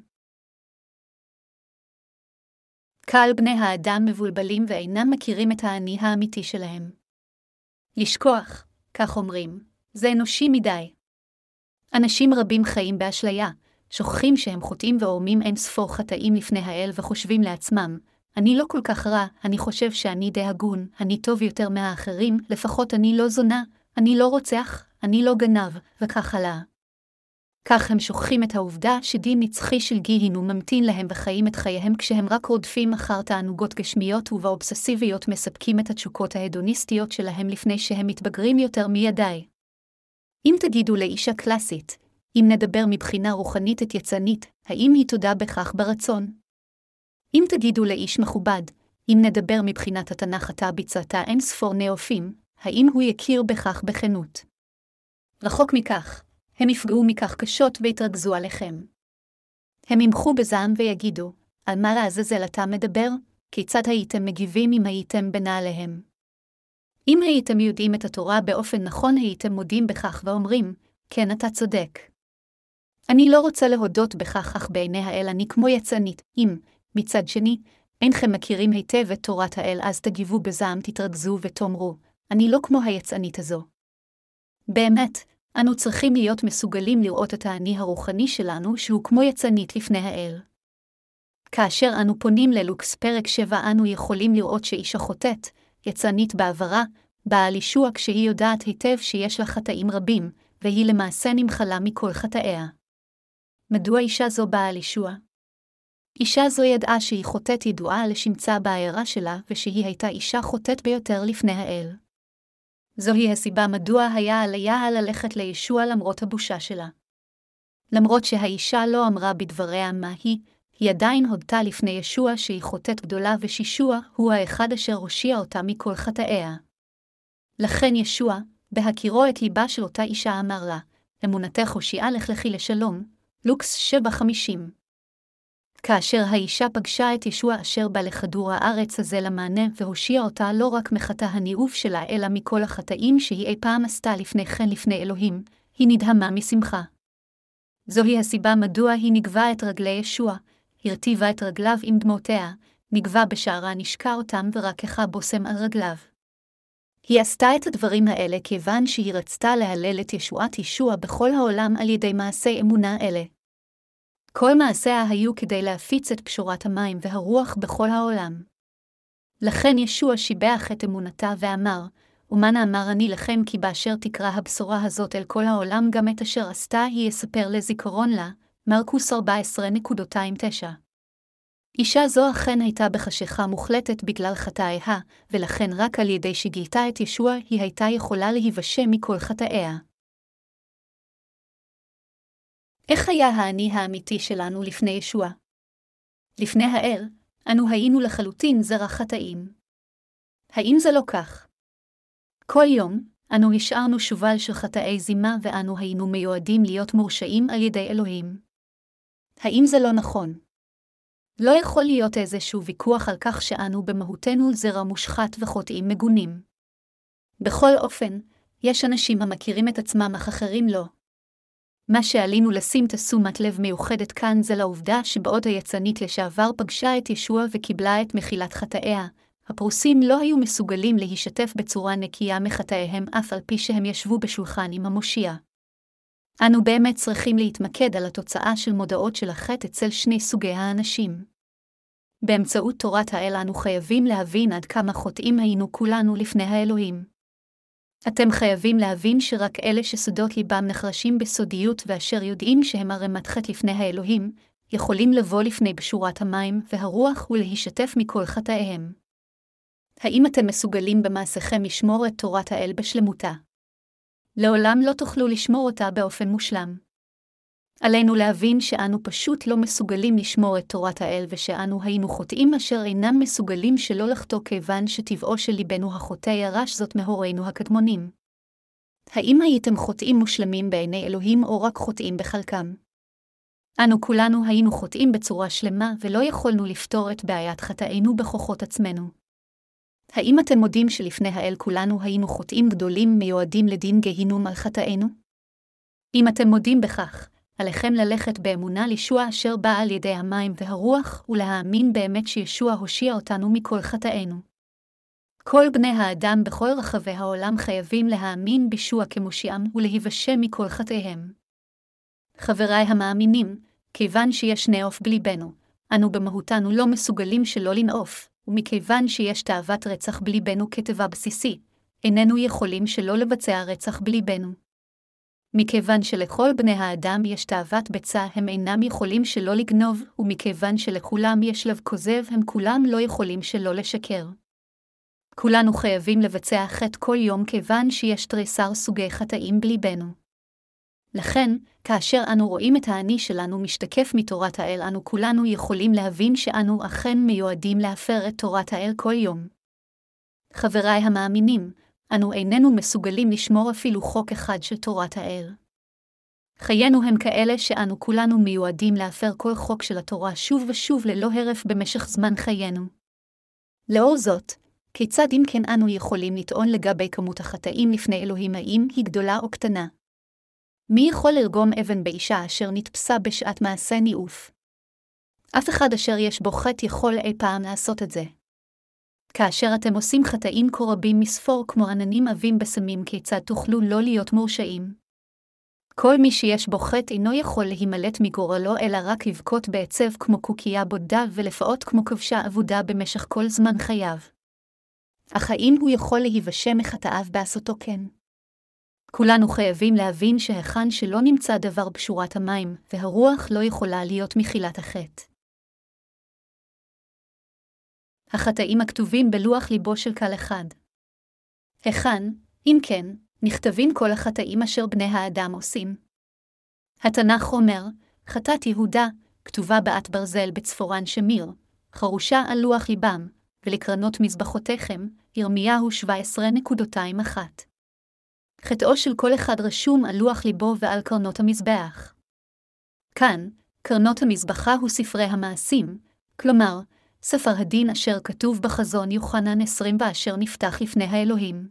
קהל בני האדם מבולבלים ואינם מכירים את האני האמיתי שלהם. לשכוח, כך אומרים, זה אנושי מדי. אנשים רבים חיים באשליה, שוכחים שהם חוטאים ועורמים אין ספור חטאים לפני האל וחושבים לעצמם, אני לא כל כך רע, אני חושב שאני די הגון, אני טוב יותר מהאחרים, לפחות אני לא זונה, אני לא רוצח, אני לא גנב, וכך הלאה. כך הם שוכחים את העובדה שדין נצחי של גיהינום ממתין להם וחיים את חייהם כשהם רק רודפים אחר תענוגות גשמיות ובאובססיביות מספקים את התשוקות ההדוניסטיות שלהם לפני שהם מתבגרים יותר מידי. אם תגידו לאישה קלאסית, אם נדבר מבחינה רוחנית את יצנית, האם היא תודה בכך ברצון? אם תגידו לאיש מכובד, אם נדבר מבחינת התנ"ך אתה ביצעת אין ספור נאופים, האם הוא יכיר בכך בכנות? רחוק מכך, הם יפגעו מכך קשות ויתרכזו עליכם. הם ימחו בזעם ויגידו, על מה לעזאזל אתה מדבר? כיצד הייתם מגיבים אם הייתם בנעליהם? אם הייתם יודעים את התורה באופן נכון הייתם מודים בכך ואומרים, כן אתה צודק. אני לא רוצה להודות בכך, אך בעיני האל אני כמו יצאנית, אם, מצד שני, אינכם מכירים היטב את תורת האל, אז תגיבו בזעם, תתרכזו ותאמרו, אני לא כמו היצאנית הזו. באמת, אנו צריכים להיות מסוגלים לראות את האני הרוחני שלנו שהוא כמו יצאנית לפני האל. כאשר אנו פונים ללוקס פרק 7 אנו יכולים לראות שאישה חוטאת, יצאנית בעברה, באה על ישוע כשהיא יודעת היטב שיש לה חטאים רבים, והיא למעשה נמחלה מכל חטאיה. מדוע אישה זו באה על ישוע? אישה זו ידעה שהיא חוטאת ידועה לשמצה בעיירה שלה, ושהיא הייתה אישה חוטאת ביותר לפני האל. זוהי הסיבה מדוע היה עליה ללכת לישוע למרות הבושה שלה. למרות שהאישה לא אמרה בדבריה מה היא, היא עדיין הודתה לפני ישוע שהיא חוטאת גדולה ושישוע הוא האחד אשר הושיע אותה מכל חטאיה. לכן ישוע, בהכירו את ליבה של אותה אישה אמר לה, אמונתך הושיעה לך לכי לשלום, לוקס 750. כאשר האישה פגשה את ישוע אשר בא לכדור הארץ הזה למענה והושיע אותה לא רק מחטא הניאוף שלה, אלא מכל החטאים שהיא אי פעם עשתה לפני כן לפני אלוהים, היא נדהמה משמחה. זוהי הסיבה מדוע היא נגבה את רגלי ישוע, הרטיבה את רגליו עם דמעותיה, נגבה בשערה נשקע אותם ורקחה בושם על רגליו. היא עשתה את הדברים האלה כיוון שהיא רצתה להלל את ישועת ישוע בכל העולם על ידי מעשי אמונה אלה. כל מעשיה היו כדי להפיץ את פשורת המים והרוח בכל העולם. לכן ישוע שיבח את אמונתה ואמר, ומנה אמר אני לכם כי באשר תקרא הבשורה הזאת אל כל העולם גם את אשר עשתה היא יספר לזיכרון לה, מרקוס 14.29. אישה זו אכן הייתה בחשיכה מוחלטת בגלל חטאיה, ולכן רק על ידי שגילתה את ישוע היא הייתה יכולה להיוושע מכל חטאיה. איך היה האני האמיתי שלנו לפני ישוע? לפני האל, אנו היינו לחלוטין זרע חטאים. האם זה לא כך? כל יום, אנו השארנו שובל של חטאי זימה ואנו היינו מיועדים להיות מורשעים על ידי אלוהים. האם זה לא נכון? לא יכול להיות איזשהו ויכוח על כך שאנו במהותנו זרע מושחת וחוטאים מגונים. בכל אופן, יש אנשים המכירים את עצמם אך אחרים לא. מה שעלינו לשים תשומת לב מיוחדת כאן זה לעובדה שבעוד היצנית לשעבר פגשה את ישוע וקיבלה את מחילת חטאיה, הפרוסים לא היו מסוגלים להישתף בצורה נקייה מחטאיהם אף על פי שהם ישבו בשולחן עם המושיע. אנו באמת צריכים להתמקד על התוצאה של מודעות של החטא אצל שני סוגי האנשים. באמצעות תורת האל אנו חייבים להבין עד כמה חוטאים היינו כולנו לפני האלוהים. אתם חייבים להבין שרק אלה שסודות ליבם נחרשים בסודיות ואשר יודעים שהם ערמת חטא לפני האלוהים, יכולים לבוא לפני בשורת המים והרוח ולהישתף מכל חטאיהם. האם אתם מסוגלים במעשיכם לשמור את תורת האל בשלמותה? לעולם לא תוכלו לשמור אותה באופן מושלם. עלינו להבין שאנו פשוט לא מסוגלים לשמור את תורת האל ושאנו היינו חוטאים אשר אינם מסוגלים שלא לחטוא כיוון שטבעו של ליבנו החוטא ירש זאת מהורינו הקדמונים. האם הייתם חוטאים מושלמים בעיני אלוהים או רק חוטאים בחלקם? אנו כולנו היינו חוטאים בצורה שלמה ולא יכולנו לפתור את בעיית חטאינו בכוחות עצמנו. האם אתם מודים שלפני האל כולנו היינו חוטאים גדולים מיועדים לדין גיהינום על חטאינו? אם אתם מודים בכך, עליכם ללכת באמונה לישוע אשר בא על ידי המים והרוח, ולהאמין באמת שישוע הושיע אותנו מכל חטאינו. כל בני האדם בכל רחבי העולם חייבים להאמין בישוע כמושיעם ולהיוושע מכל חטאיהם. חבריי המאמינים, כיוון שיש נאוף בליבנו, אנו במהותנו לא מסוגלים שלא לנאוף, ומכיוון שיש תאוות רצח בליבנו כתיבה בסיסי, איננו יכולים שלא לבצע רצח בליבנו. מכיוון שלכל בני האדם יש תאוות ביצה, הם אינם יכולים שלא לגנוב, ומכיוון שלכולם יש לב כוזב, הם כולם לא יכולים שלא לשקר. כולנו חייבים לבצע חטא כל יום כיוון שיש תריסר סוגי חטאים בליבנו. לכן, כאשר אנו רואים את האני שלנו משתקף מתורת האל, אנו כולנו יכולים להבין שאנו אכן מיועדים להפר את תורת האל כל יום. חבריי המאמינים, אנו איננו מסוגלים לשמור אפילו חוק אחד של תורת האל. חיינו הם כאלה שאנו כולנו מיועדים להפר כל חוק של התורה שוב ושוב ללא הרף במשך זמן חיינו. לאור זאת, כיצד אם כן אנו יכולים לטעון לגבי כמות החטאים לפני אלוהים האם היא גדולה או קטנה? מי יכול לרגום אבן באישה אשר נתפסה בשעת מעשה ניאוף? אף אחד אשר יש בו חטא יכול אי פעם לעשות את זה. כאשר אתם עושים חטאים כה רבים מספור כמו עננים עבים בסמים, כיצד תוכלו לא להיות מורשעים? כל מי שיש בו חטא אינו יכול להימלט מגורלו, אלא רק לבכות בעצב כמו קוקייה בודה ולפעות כמו כבשה אבודה במשך כל זמן חייו. אך האם הוא יכול להיוושע מחטאיו בעשותו כן? כולנו חייבים להבין שהיכן שלא נמצא דבר בשורת המים, והרוח לא יכולה להיות מחילת החטא. החטאים הכתובים בלוח ליבו של כל אחד. היכן, אם כן, נכתבים כל החטאים אשר בני האדם עושים. התנ"ך אומר, חטאת יהודה, כתובה בעת ברזל בצפורן שמיר, חרושה על לוח ליבם, ולקרנות מזבחותיכם, ירמיהו 17.21. חטאו של כל אחד רשום על לוח ליבו ועל קרנות המזבח. כאן, קרנות המזבחה הוא ספרי המעשים, כלומר, ספר הדין אשר כתוב בחזון יוחנן 20 ואשר נפתח לפני האלוהים.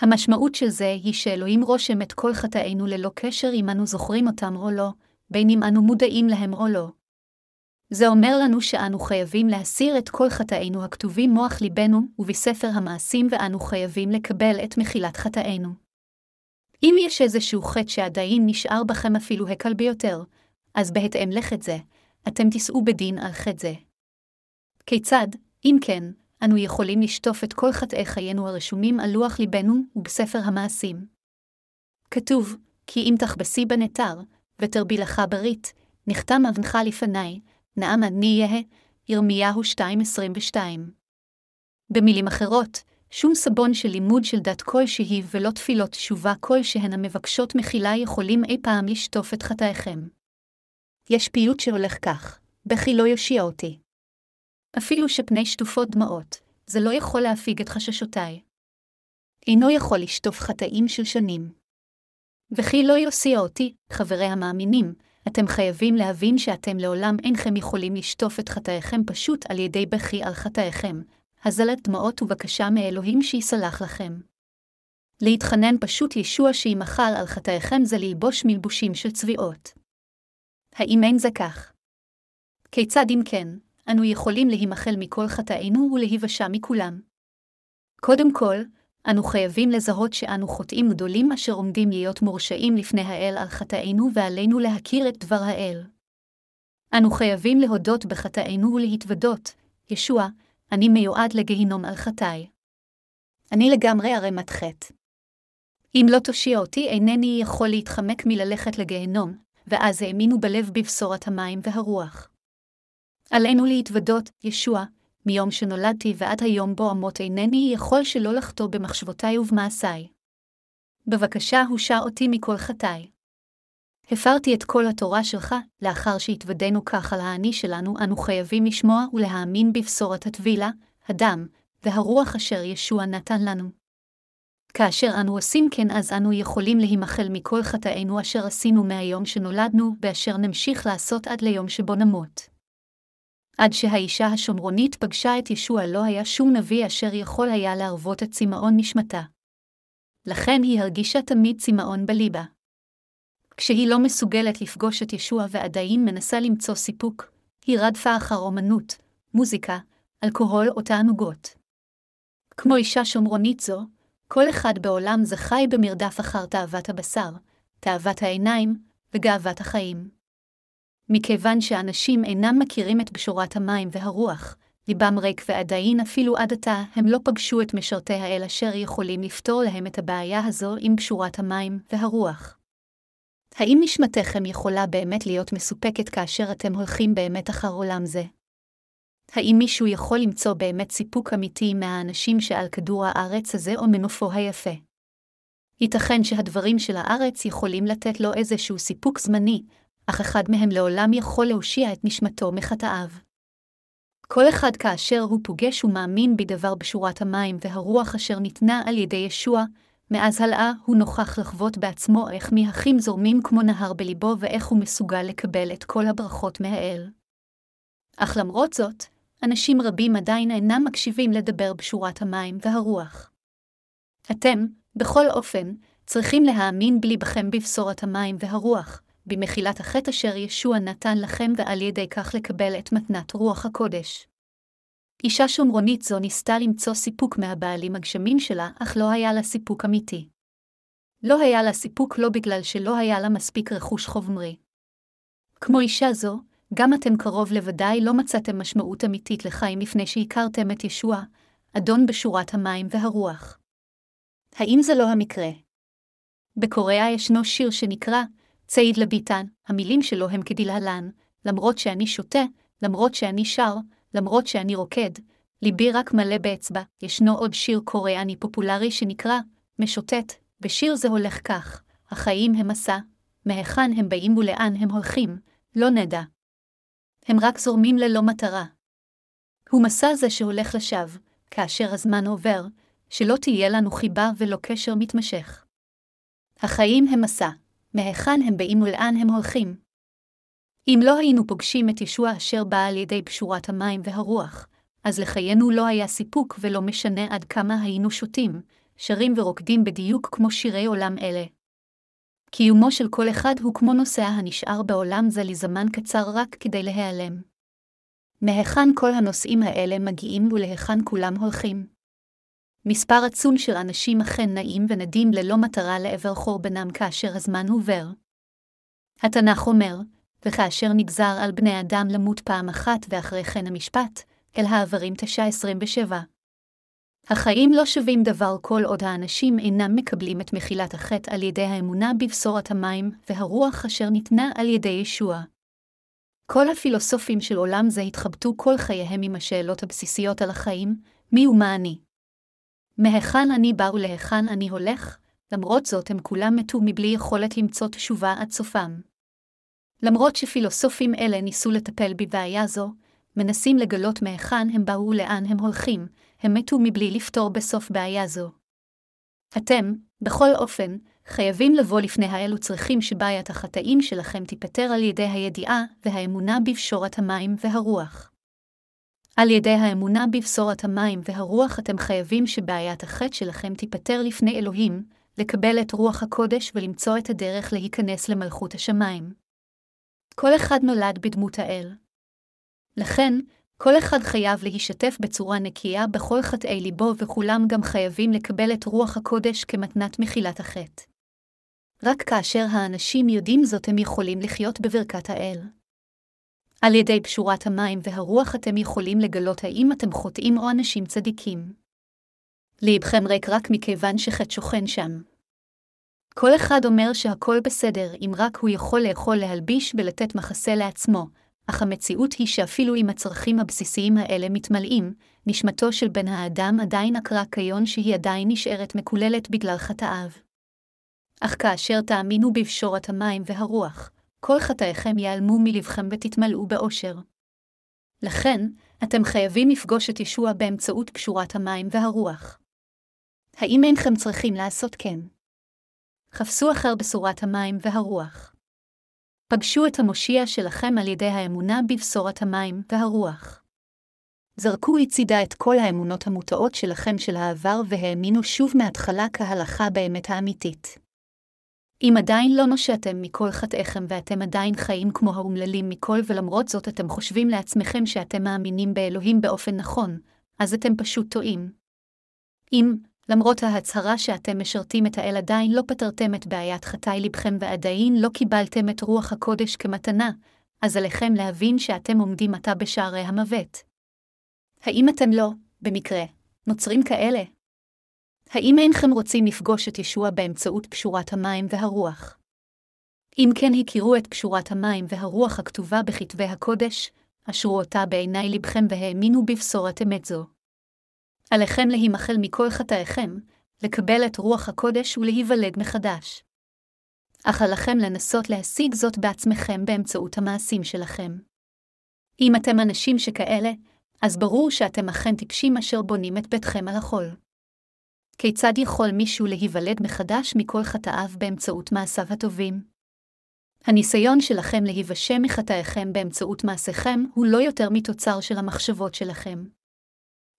המשמעות של זה היא שאלוהים רושם את כל חטאינו ללא קשר אם אנו זוכרים אותם או לא, בין אם אנו מודעים להם או לא. זה אומר לנו שאנו חייבים להסיר את כל חטאינו הכתובים מוח ליבנו ובספר המעשים ואנו חייבים לקבל את מחילת חטאינו. אם יש איזשהו חטא שעדיין נשאר בכם אפילו הקל ביותר, אז בהתאם לחטא זה, אתם תישאו בדין על חטא זה. כיצד, אם כן, אנו יכולים לשטוף את כל חטאי חיינו הרשומים על לוח ליבנו ובספר המעשים. כתוב, כי אם תכבסי בנתר, ותרבי לך ברית, נחתם אבנך לפניי, נעם אני יהא, ירמיהו 2.22. במילים אחרות, שום סבון של לימוד של דת כלשהי ולא תפילות תשובה כלשהן המבקשות מחילה יכולים אי פעם לשטוף את חטאיכם. יש פיוט שהולך כך, בכי לא יושיע אותי. אפילו שפני שטופות דמעות, זה לא יכול להפיג את חששותיי. אינו יכול לשטוף חטאים של שנים. וכי לא יוסיע אותי, חברי המאמינים, אתם חייבים להבין שאתם לעולם אינכם יכולים לשטוף את חטאיכם פשוט על ידי בכי על חטאיכם, הזלת דמעות ובקשה מאלוהים שיסלח לכם. להתחנן פשוט ישוע שימחל על חטאיכם זה ללבוש מלבושים של צביעות. האם אין זה כך? כיצד אם כן, אנו יכולים להימחל מכל חטאינו ולהיוושע מכולם? קודם כל, אנו חייבים לזהות שאנו חוטאים גדולים אשר עומדים להיות מורשעים לפני האל על חטאינו ועלינו להכיר את דבר האל. אנו חייבים להודות בחטאינו ולהתוודות, ישוע, אני מיועד לגיהינום על חטאי. אני לגמרי ערמת חטא. אם לא תושיע אותי, אינני יכול להתחמק מללכת לגיהנום, ואז האמינו בלב בבשורת המים והרוח. עלינו להתוודות, ישוע, מיום שנולדתי ועד היום בו אמות אינני יכול שלא לחטוא במחשבותיי ובמעשיי. בבקשה הושע אותי מכל חטאי. הפרתי את כל התורה שלך, לאחר שהתוודנו כך על האני שלנו, אנו חייבים לשמוע ולהאמין בבשורת הטבילה, הדם, והרוח אשר ישוע נתן לנו. כאשר אנו עושים כן, אז אנו יכולים להימחל מכל חטאינו אשר עשינו מהיום שנולדנו, ואשר נמשיך לעשות עד ליום שבו נמות. עד שהאישה השומרונית פגשה את ישוע לא היה שום נביא אשר יכול היה להרוות את צמאון נשמתה. לכן היא הרגישה תמיד צמאון בליבה. כשהיא לא מסוגלת לפגוש את ישוע ועדיין מנסה למצוא סיפוק, היא רדפה אחר אומנות, מוזיקה, אלכוהול או תענוגות. כמו אישה שומרונית זו, כל אחד בעולם זה חי במרדף אחר תאוות הבשר, תאוות העיניים וגאוות החיים. מכיוון שאנשים אינם מכירים את בשורת המים והרוח, ליבם ריק ועדיין אפילו עד עתה הם לא פגשו את משרתי האל אשר יכולים לפתור להם את הבעיה הזו עם בשורת המים והרוח. האם נשמתכם יכולה באמת להיות מסופקת כאשר אתם הולכים באמת אחר עולם זה? האם מישהו יכול למצוא באמת סיפוק אמיתי מהאנשים שעל כדור הארץ הזה או מנופו היפה? ייתכן שהדברים של הארץ יכולים לתת לו איזשהו סיפוק זמני, אך אחד מהם לעולם יכול להושיע את נשמתו מחטאיו. כל אחד כאשר הוא פוגש ומאמין בדבר בשורת המים והרוח אשר ניתנה על ידי ישוע, מאז הלאה הוא נוכח לחוות בעצמו איך מהחים זורמים כמו נהר בליבו ואיך הוא מסוגל לקבל את כל הברכות מהאל. אך למרות זאת, אנשים רבים עדיין אינם מקשיבים לדבר בשורת המים והרוח. אתם, בכל אופן, צריכים להאמין בליבכם בבשורת המים והרוח, במחילת החטא אשר ישוע נתן לכם ועל ידי כך לקבל את מתנת רוח הקודש. אישה שומרונית זו ניסתה למצוא סיפוק מהבעלים הגשמים שלה, אך לא היה לה סיפוק אמיתי. לא היה לה סיפוק לא בגלל שלא היה לה מספיק רכוש חומרי. כמו אישה זו, גם אתם קרוב לוודאי לא מצאתם משמעות אמיתית לחיים לפני שהכרתם את ישוע, אדון בשורת המים והרוח. האם זה לא המקרה? בקוריאה ישנו שיר שנקרא צעיד לביתן, המילים שלו הם כדלהלן, למרות שאני שותה, למרות שאני שר, למרות שאני רוקד, ליבי רק מלא באצבע. ישנו עוד שיר קוריאני פופולרי שנקרא משוטט, בשיר זה הולך כך, החיים הם מסע, מהיכן הם באים ולאן הם הולכים, לא נדע. הם רק זורמים ללא מטרה. הוא מסע זה שהולך לשווא, כאשר הזמן עובר, שלא תהיה לנו חיבה ולא קשר מתמשך. החיים הם מסע, מהיכן הם באים ולאן הם הולכים. אם לא היינו פוגשים את ישוע אשר בא על ידי פשורת המים והרוח, אז לחיינו לא היה סיפוק ולא משנה עד כמה היינו שותים, שרים ורוקדים בדיוק כמו שירי עולם אלה. קיומו של כל אחד הוא כמו נוסע הנשאר בעולם זה לזמן קצר רק כדי להיעלם. מהיכן כל הנושאים האלה מגיעים ולהיכן כולם הולכים? מספר עצום של אנשים אכן נעים ונדים ללא מטרה לעבר חורבנם כאשר הזמן עובר. התנ"ך אומר, וכאשר נגזר על בני אדם למות פעם אחת ואחרי כן המשפט, אל העברים 9.27. החיים לא שווים דבר כל עוד האנשים אינם מקבלים את מחילת החטא על ידי האמונה בבשורת המים והרוח אשר ניתנה על ידי ישוע. כל הפילוסופים של עולם זה התחבטו כל חייהם עם השאלות הבסיסיות על החיים, מי ומה אני. מהיכן אני בא ולהיכן אני הולך, למרות זאת הם כולם מתו מבלי יכולת למצוא תשובה עד סופם. למרות שפילוסופים אלה ניסו לטפל בבעיה זו, מנסים לגלות מהיכן הם באו ולאן הם הולכים, הם מתו מבלי לפתור בסוף בעיה זו. אתם, בכל אופן, חייבים לבוא לפני האל וצריכים שבעיית החטאים שלכם תיפתר על ידי הידיעה והאמונה בפשורת המים והרוח. על ידי האמונה בבשורת המים והרוח אתם חייבים שבעיית החטא שלכם תיפתר לפני אלוהים, לקבל את רוח הקודש ולמצוא את הדרך להיכנס למלכות השמיים. כל אחד נולד בדמות האל. לכן, כל אחד חייב להשתתף בצורה נקייה בכל חטאי ליבו, וכולם גם חייבים לקבל את רוח הקודש כמתנת מחילת החטא. רק כאשר האנשים יודעים זאת הם יכולים לחיות בברכת האל. על ידי פשורת המים והרוח אתם יכולים לגלות האם אתם חוטאים או אנשים צדיקים. ליבכם ריק רק מכיוון שחטא שוכן שם. כל אחד אומר שהכל בסדר אם רק הוא יכול לאכול להלביש ולתת מחסה לעצמו, אך המציאות היא שאפילו אם הצרכים הבסיסיים האלה מתמלאים, נשמתו של בן האדם עדיין עקרה כיון שהיא עדיין נשארת מקוללת בגלל חטאיו. אך כאשר תאמינו בפשורת המים והרוח, כל חטאיכם ייעלמו מלבכם ותתמלאו באושר. לכן, אתם חייבים לפגוש את ישוע באמצעות פשורת המים והרוח. האם אינכם צריכים לעשות כן? חפשו אחר בשורת המים והרוח. פגשו את המושיע שלכם על ידי האמונה בבשורת המים והרוח. זרקו הצידה את כל האמונות המוטעות שלכם של העבר והאמינו שוב מההתחלה כהלכה באמת האמיתית. אם עדיין לא נושעתם מכל חטאיכם ואתם עדיין חיים כמו האומללים מכל ולמרות זאת אתם חושבים לעצמכם שאתם מאמינים באלוהים באופן נכון, אז אתם פשוט טועים. אם, למרות ההצהרה שאתם משרתים את האל עדיין לא פתרתם את בעיית חטאי לבכם ועדיין לא קיבלתם את רוח הקודש כמתנה, אז עליכם להבין שאתם עומדים עתה בשערי המוות. האם אתם לא, במקרה, נוצרים כאלה? האם אינכם רוצים לפגוש את ישוע באמצעות פשורת המים והרוח? אם כן הכירו את פשורת המים והרוח הכתובה בכתבי הקודש, אשרו אותה בעיני לבכם והאמינו בבשורת אמת זו. עליכם להימחל מכל חטאיכם, לקבל את רוח הקודש ולהיוולד מחדש. אך עליכם לנסות להשיג זאת בעצמכם באמצעות המעשים שלכם. אם אתם אנשים שכאלה, אז ברור שאתם אכן טיפשים אשר בונים את ביתכם על החול. כיצד יכול מישהו להיוולד מחדש מכל חטאיו באמצעות מעשיו הטובים? הניסיון שלכם להיוושע מחטאיכם באמצעות מעשיכם הוא לא יותר מתוצר של המחשבות שלכם.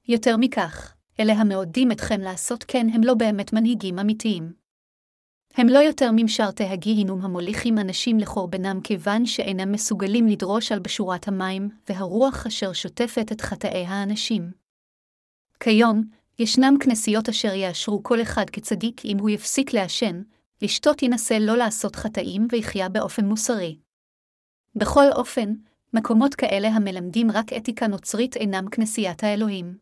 יותר מכך, אלה המעודדים אתכם לעשות כן הם לא באמת מנהיגים אמיתיים. הם לא יותר ממשרתי הגיהינום המוליכים אנשים לחורבנם כיוון שאינם מסוגלים לדרוש על בשורת המים והרוח אשר שוטפת את חטאי האנשים. כיום, ישנם כנסיות אשר יאשרו כל אחד כצדיק אם הוא יפסיק לעשן, לשתות ינסה לא לעשות חטאים ויחיה באופן מוסרי. בכל אופן, מקומות כאלה המלמדים רק אתיקה נוצרית אינם כנסיית האלוהים.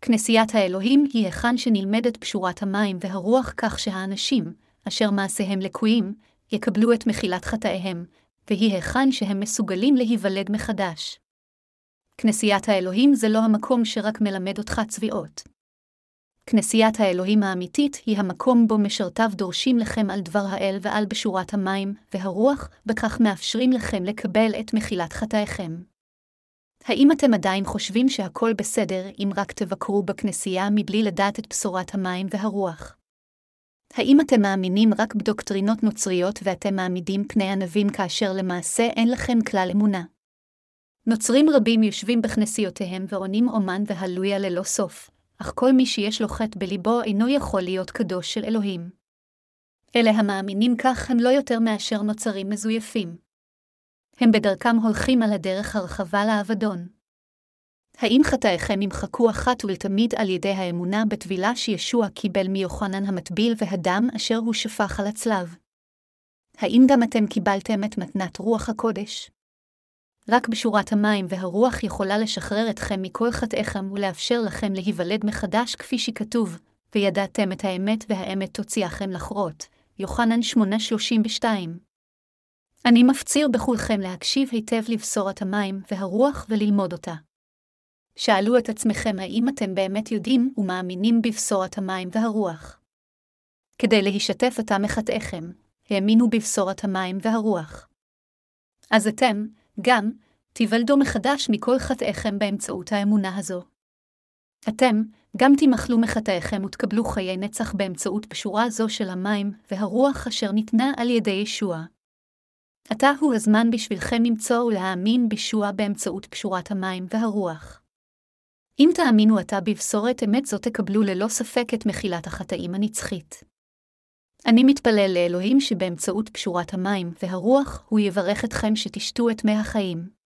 כנסיית האלוהים היא היכן שנלמדת פשורת המים והרוח כך שהאנשים, אשר מעשיהם לקויים, יקבלו את מחילת חטאיהם, והיא היכן שהם מסוגלים להיוולד מחדש. כנסיית האלוהים זה לא המקום שרק מלמד אותך צביעות. כנסיית האלוהים האמיתית היא המקום בו משרתיו דורשים לכם על דבר האל ועל בשורת המים והרוח, בכך מאפשרים לכם לקבל את מחילת חטאיכם. האם אתם עדיין חושבים שהכל בסדר אם רק תבקרו בכנסייה מבלי לדעת את בשורת המים והרוח? האם אתם מאמינים רק בדוקטרינות נוצריות ואתם מעמידים פני ענבים כאשר למעשה אין לכם כלל אמונה? נוצרים רבים יושבים בכנסיותיהם ועונים אומן והלויה ללא סוף, אך כל מי שיש לו חטא בליבו אינו יכול להיות קדוש של אלוהים. אלה המאמינים כך הם לא יותר מאשר נוצרים מזויפים. הם בדרכם הולכים על הדרך הרחבה לאבדון. האם חטאיכם ימחקו אחת ולתמיד על ידי האמונה בטבילה שישוע קיבל מיוחנן המטביל והדם אשר הוא שפך על הצלב? האם גם אתם קיבלתם את מתנת רוח הקודש? רק בשורת המים והרוח יכולה לשחרר אתכם מכל חטאיכם ולאפשר לכם להיוולד מחדש כפי שכתוב, וידעתם את האמת והאמת תוציאכם לחרות. יוחנן 8:32 אני מפציר בכולכם להקשיב היטב לבשורת המים והרוח וללמוד אותה. שאלו את עצמכם האם אתם באמת יודעים ומאמינים בבשורת המים והרוח. כדי להשתף אותה מחטאיכם, האמינו בבשורת המים והרוח. אז אתם, גם, תיוולדו מחדש מכל חטאיכם באמצעות האמונה הזו. אתם, גם תימחלו מחטאיכם ותקבלו חיי נצח באמצעות פשורה זו של המים והרוח אשר ניתנה על ידי ישוע. עתה הוא הזמן בשבילכם למצוא ולהאמין בישוע באמצעות פשורת המים והרוח. אם תאמינו עתה בבשורת אמת זו תקבלו ללא ספק את מחילת החטאים הנצחית. אני מתפלל לאלוהים שבאמצעות פשורת המים והרוח הוא יברך אתכם שתשתו את מי החיים.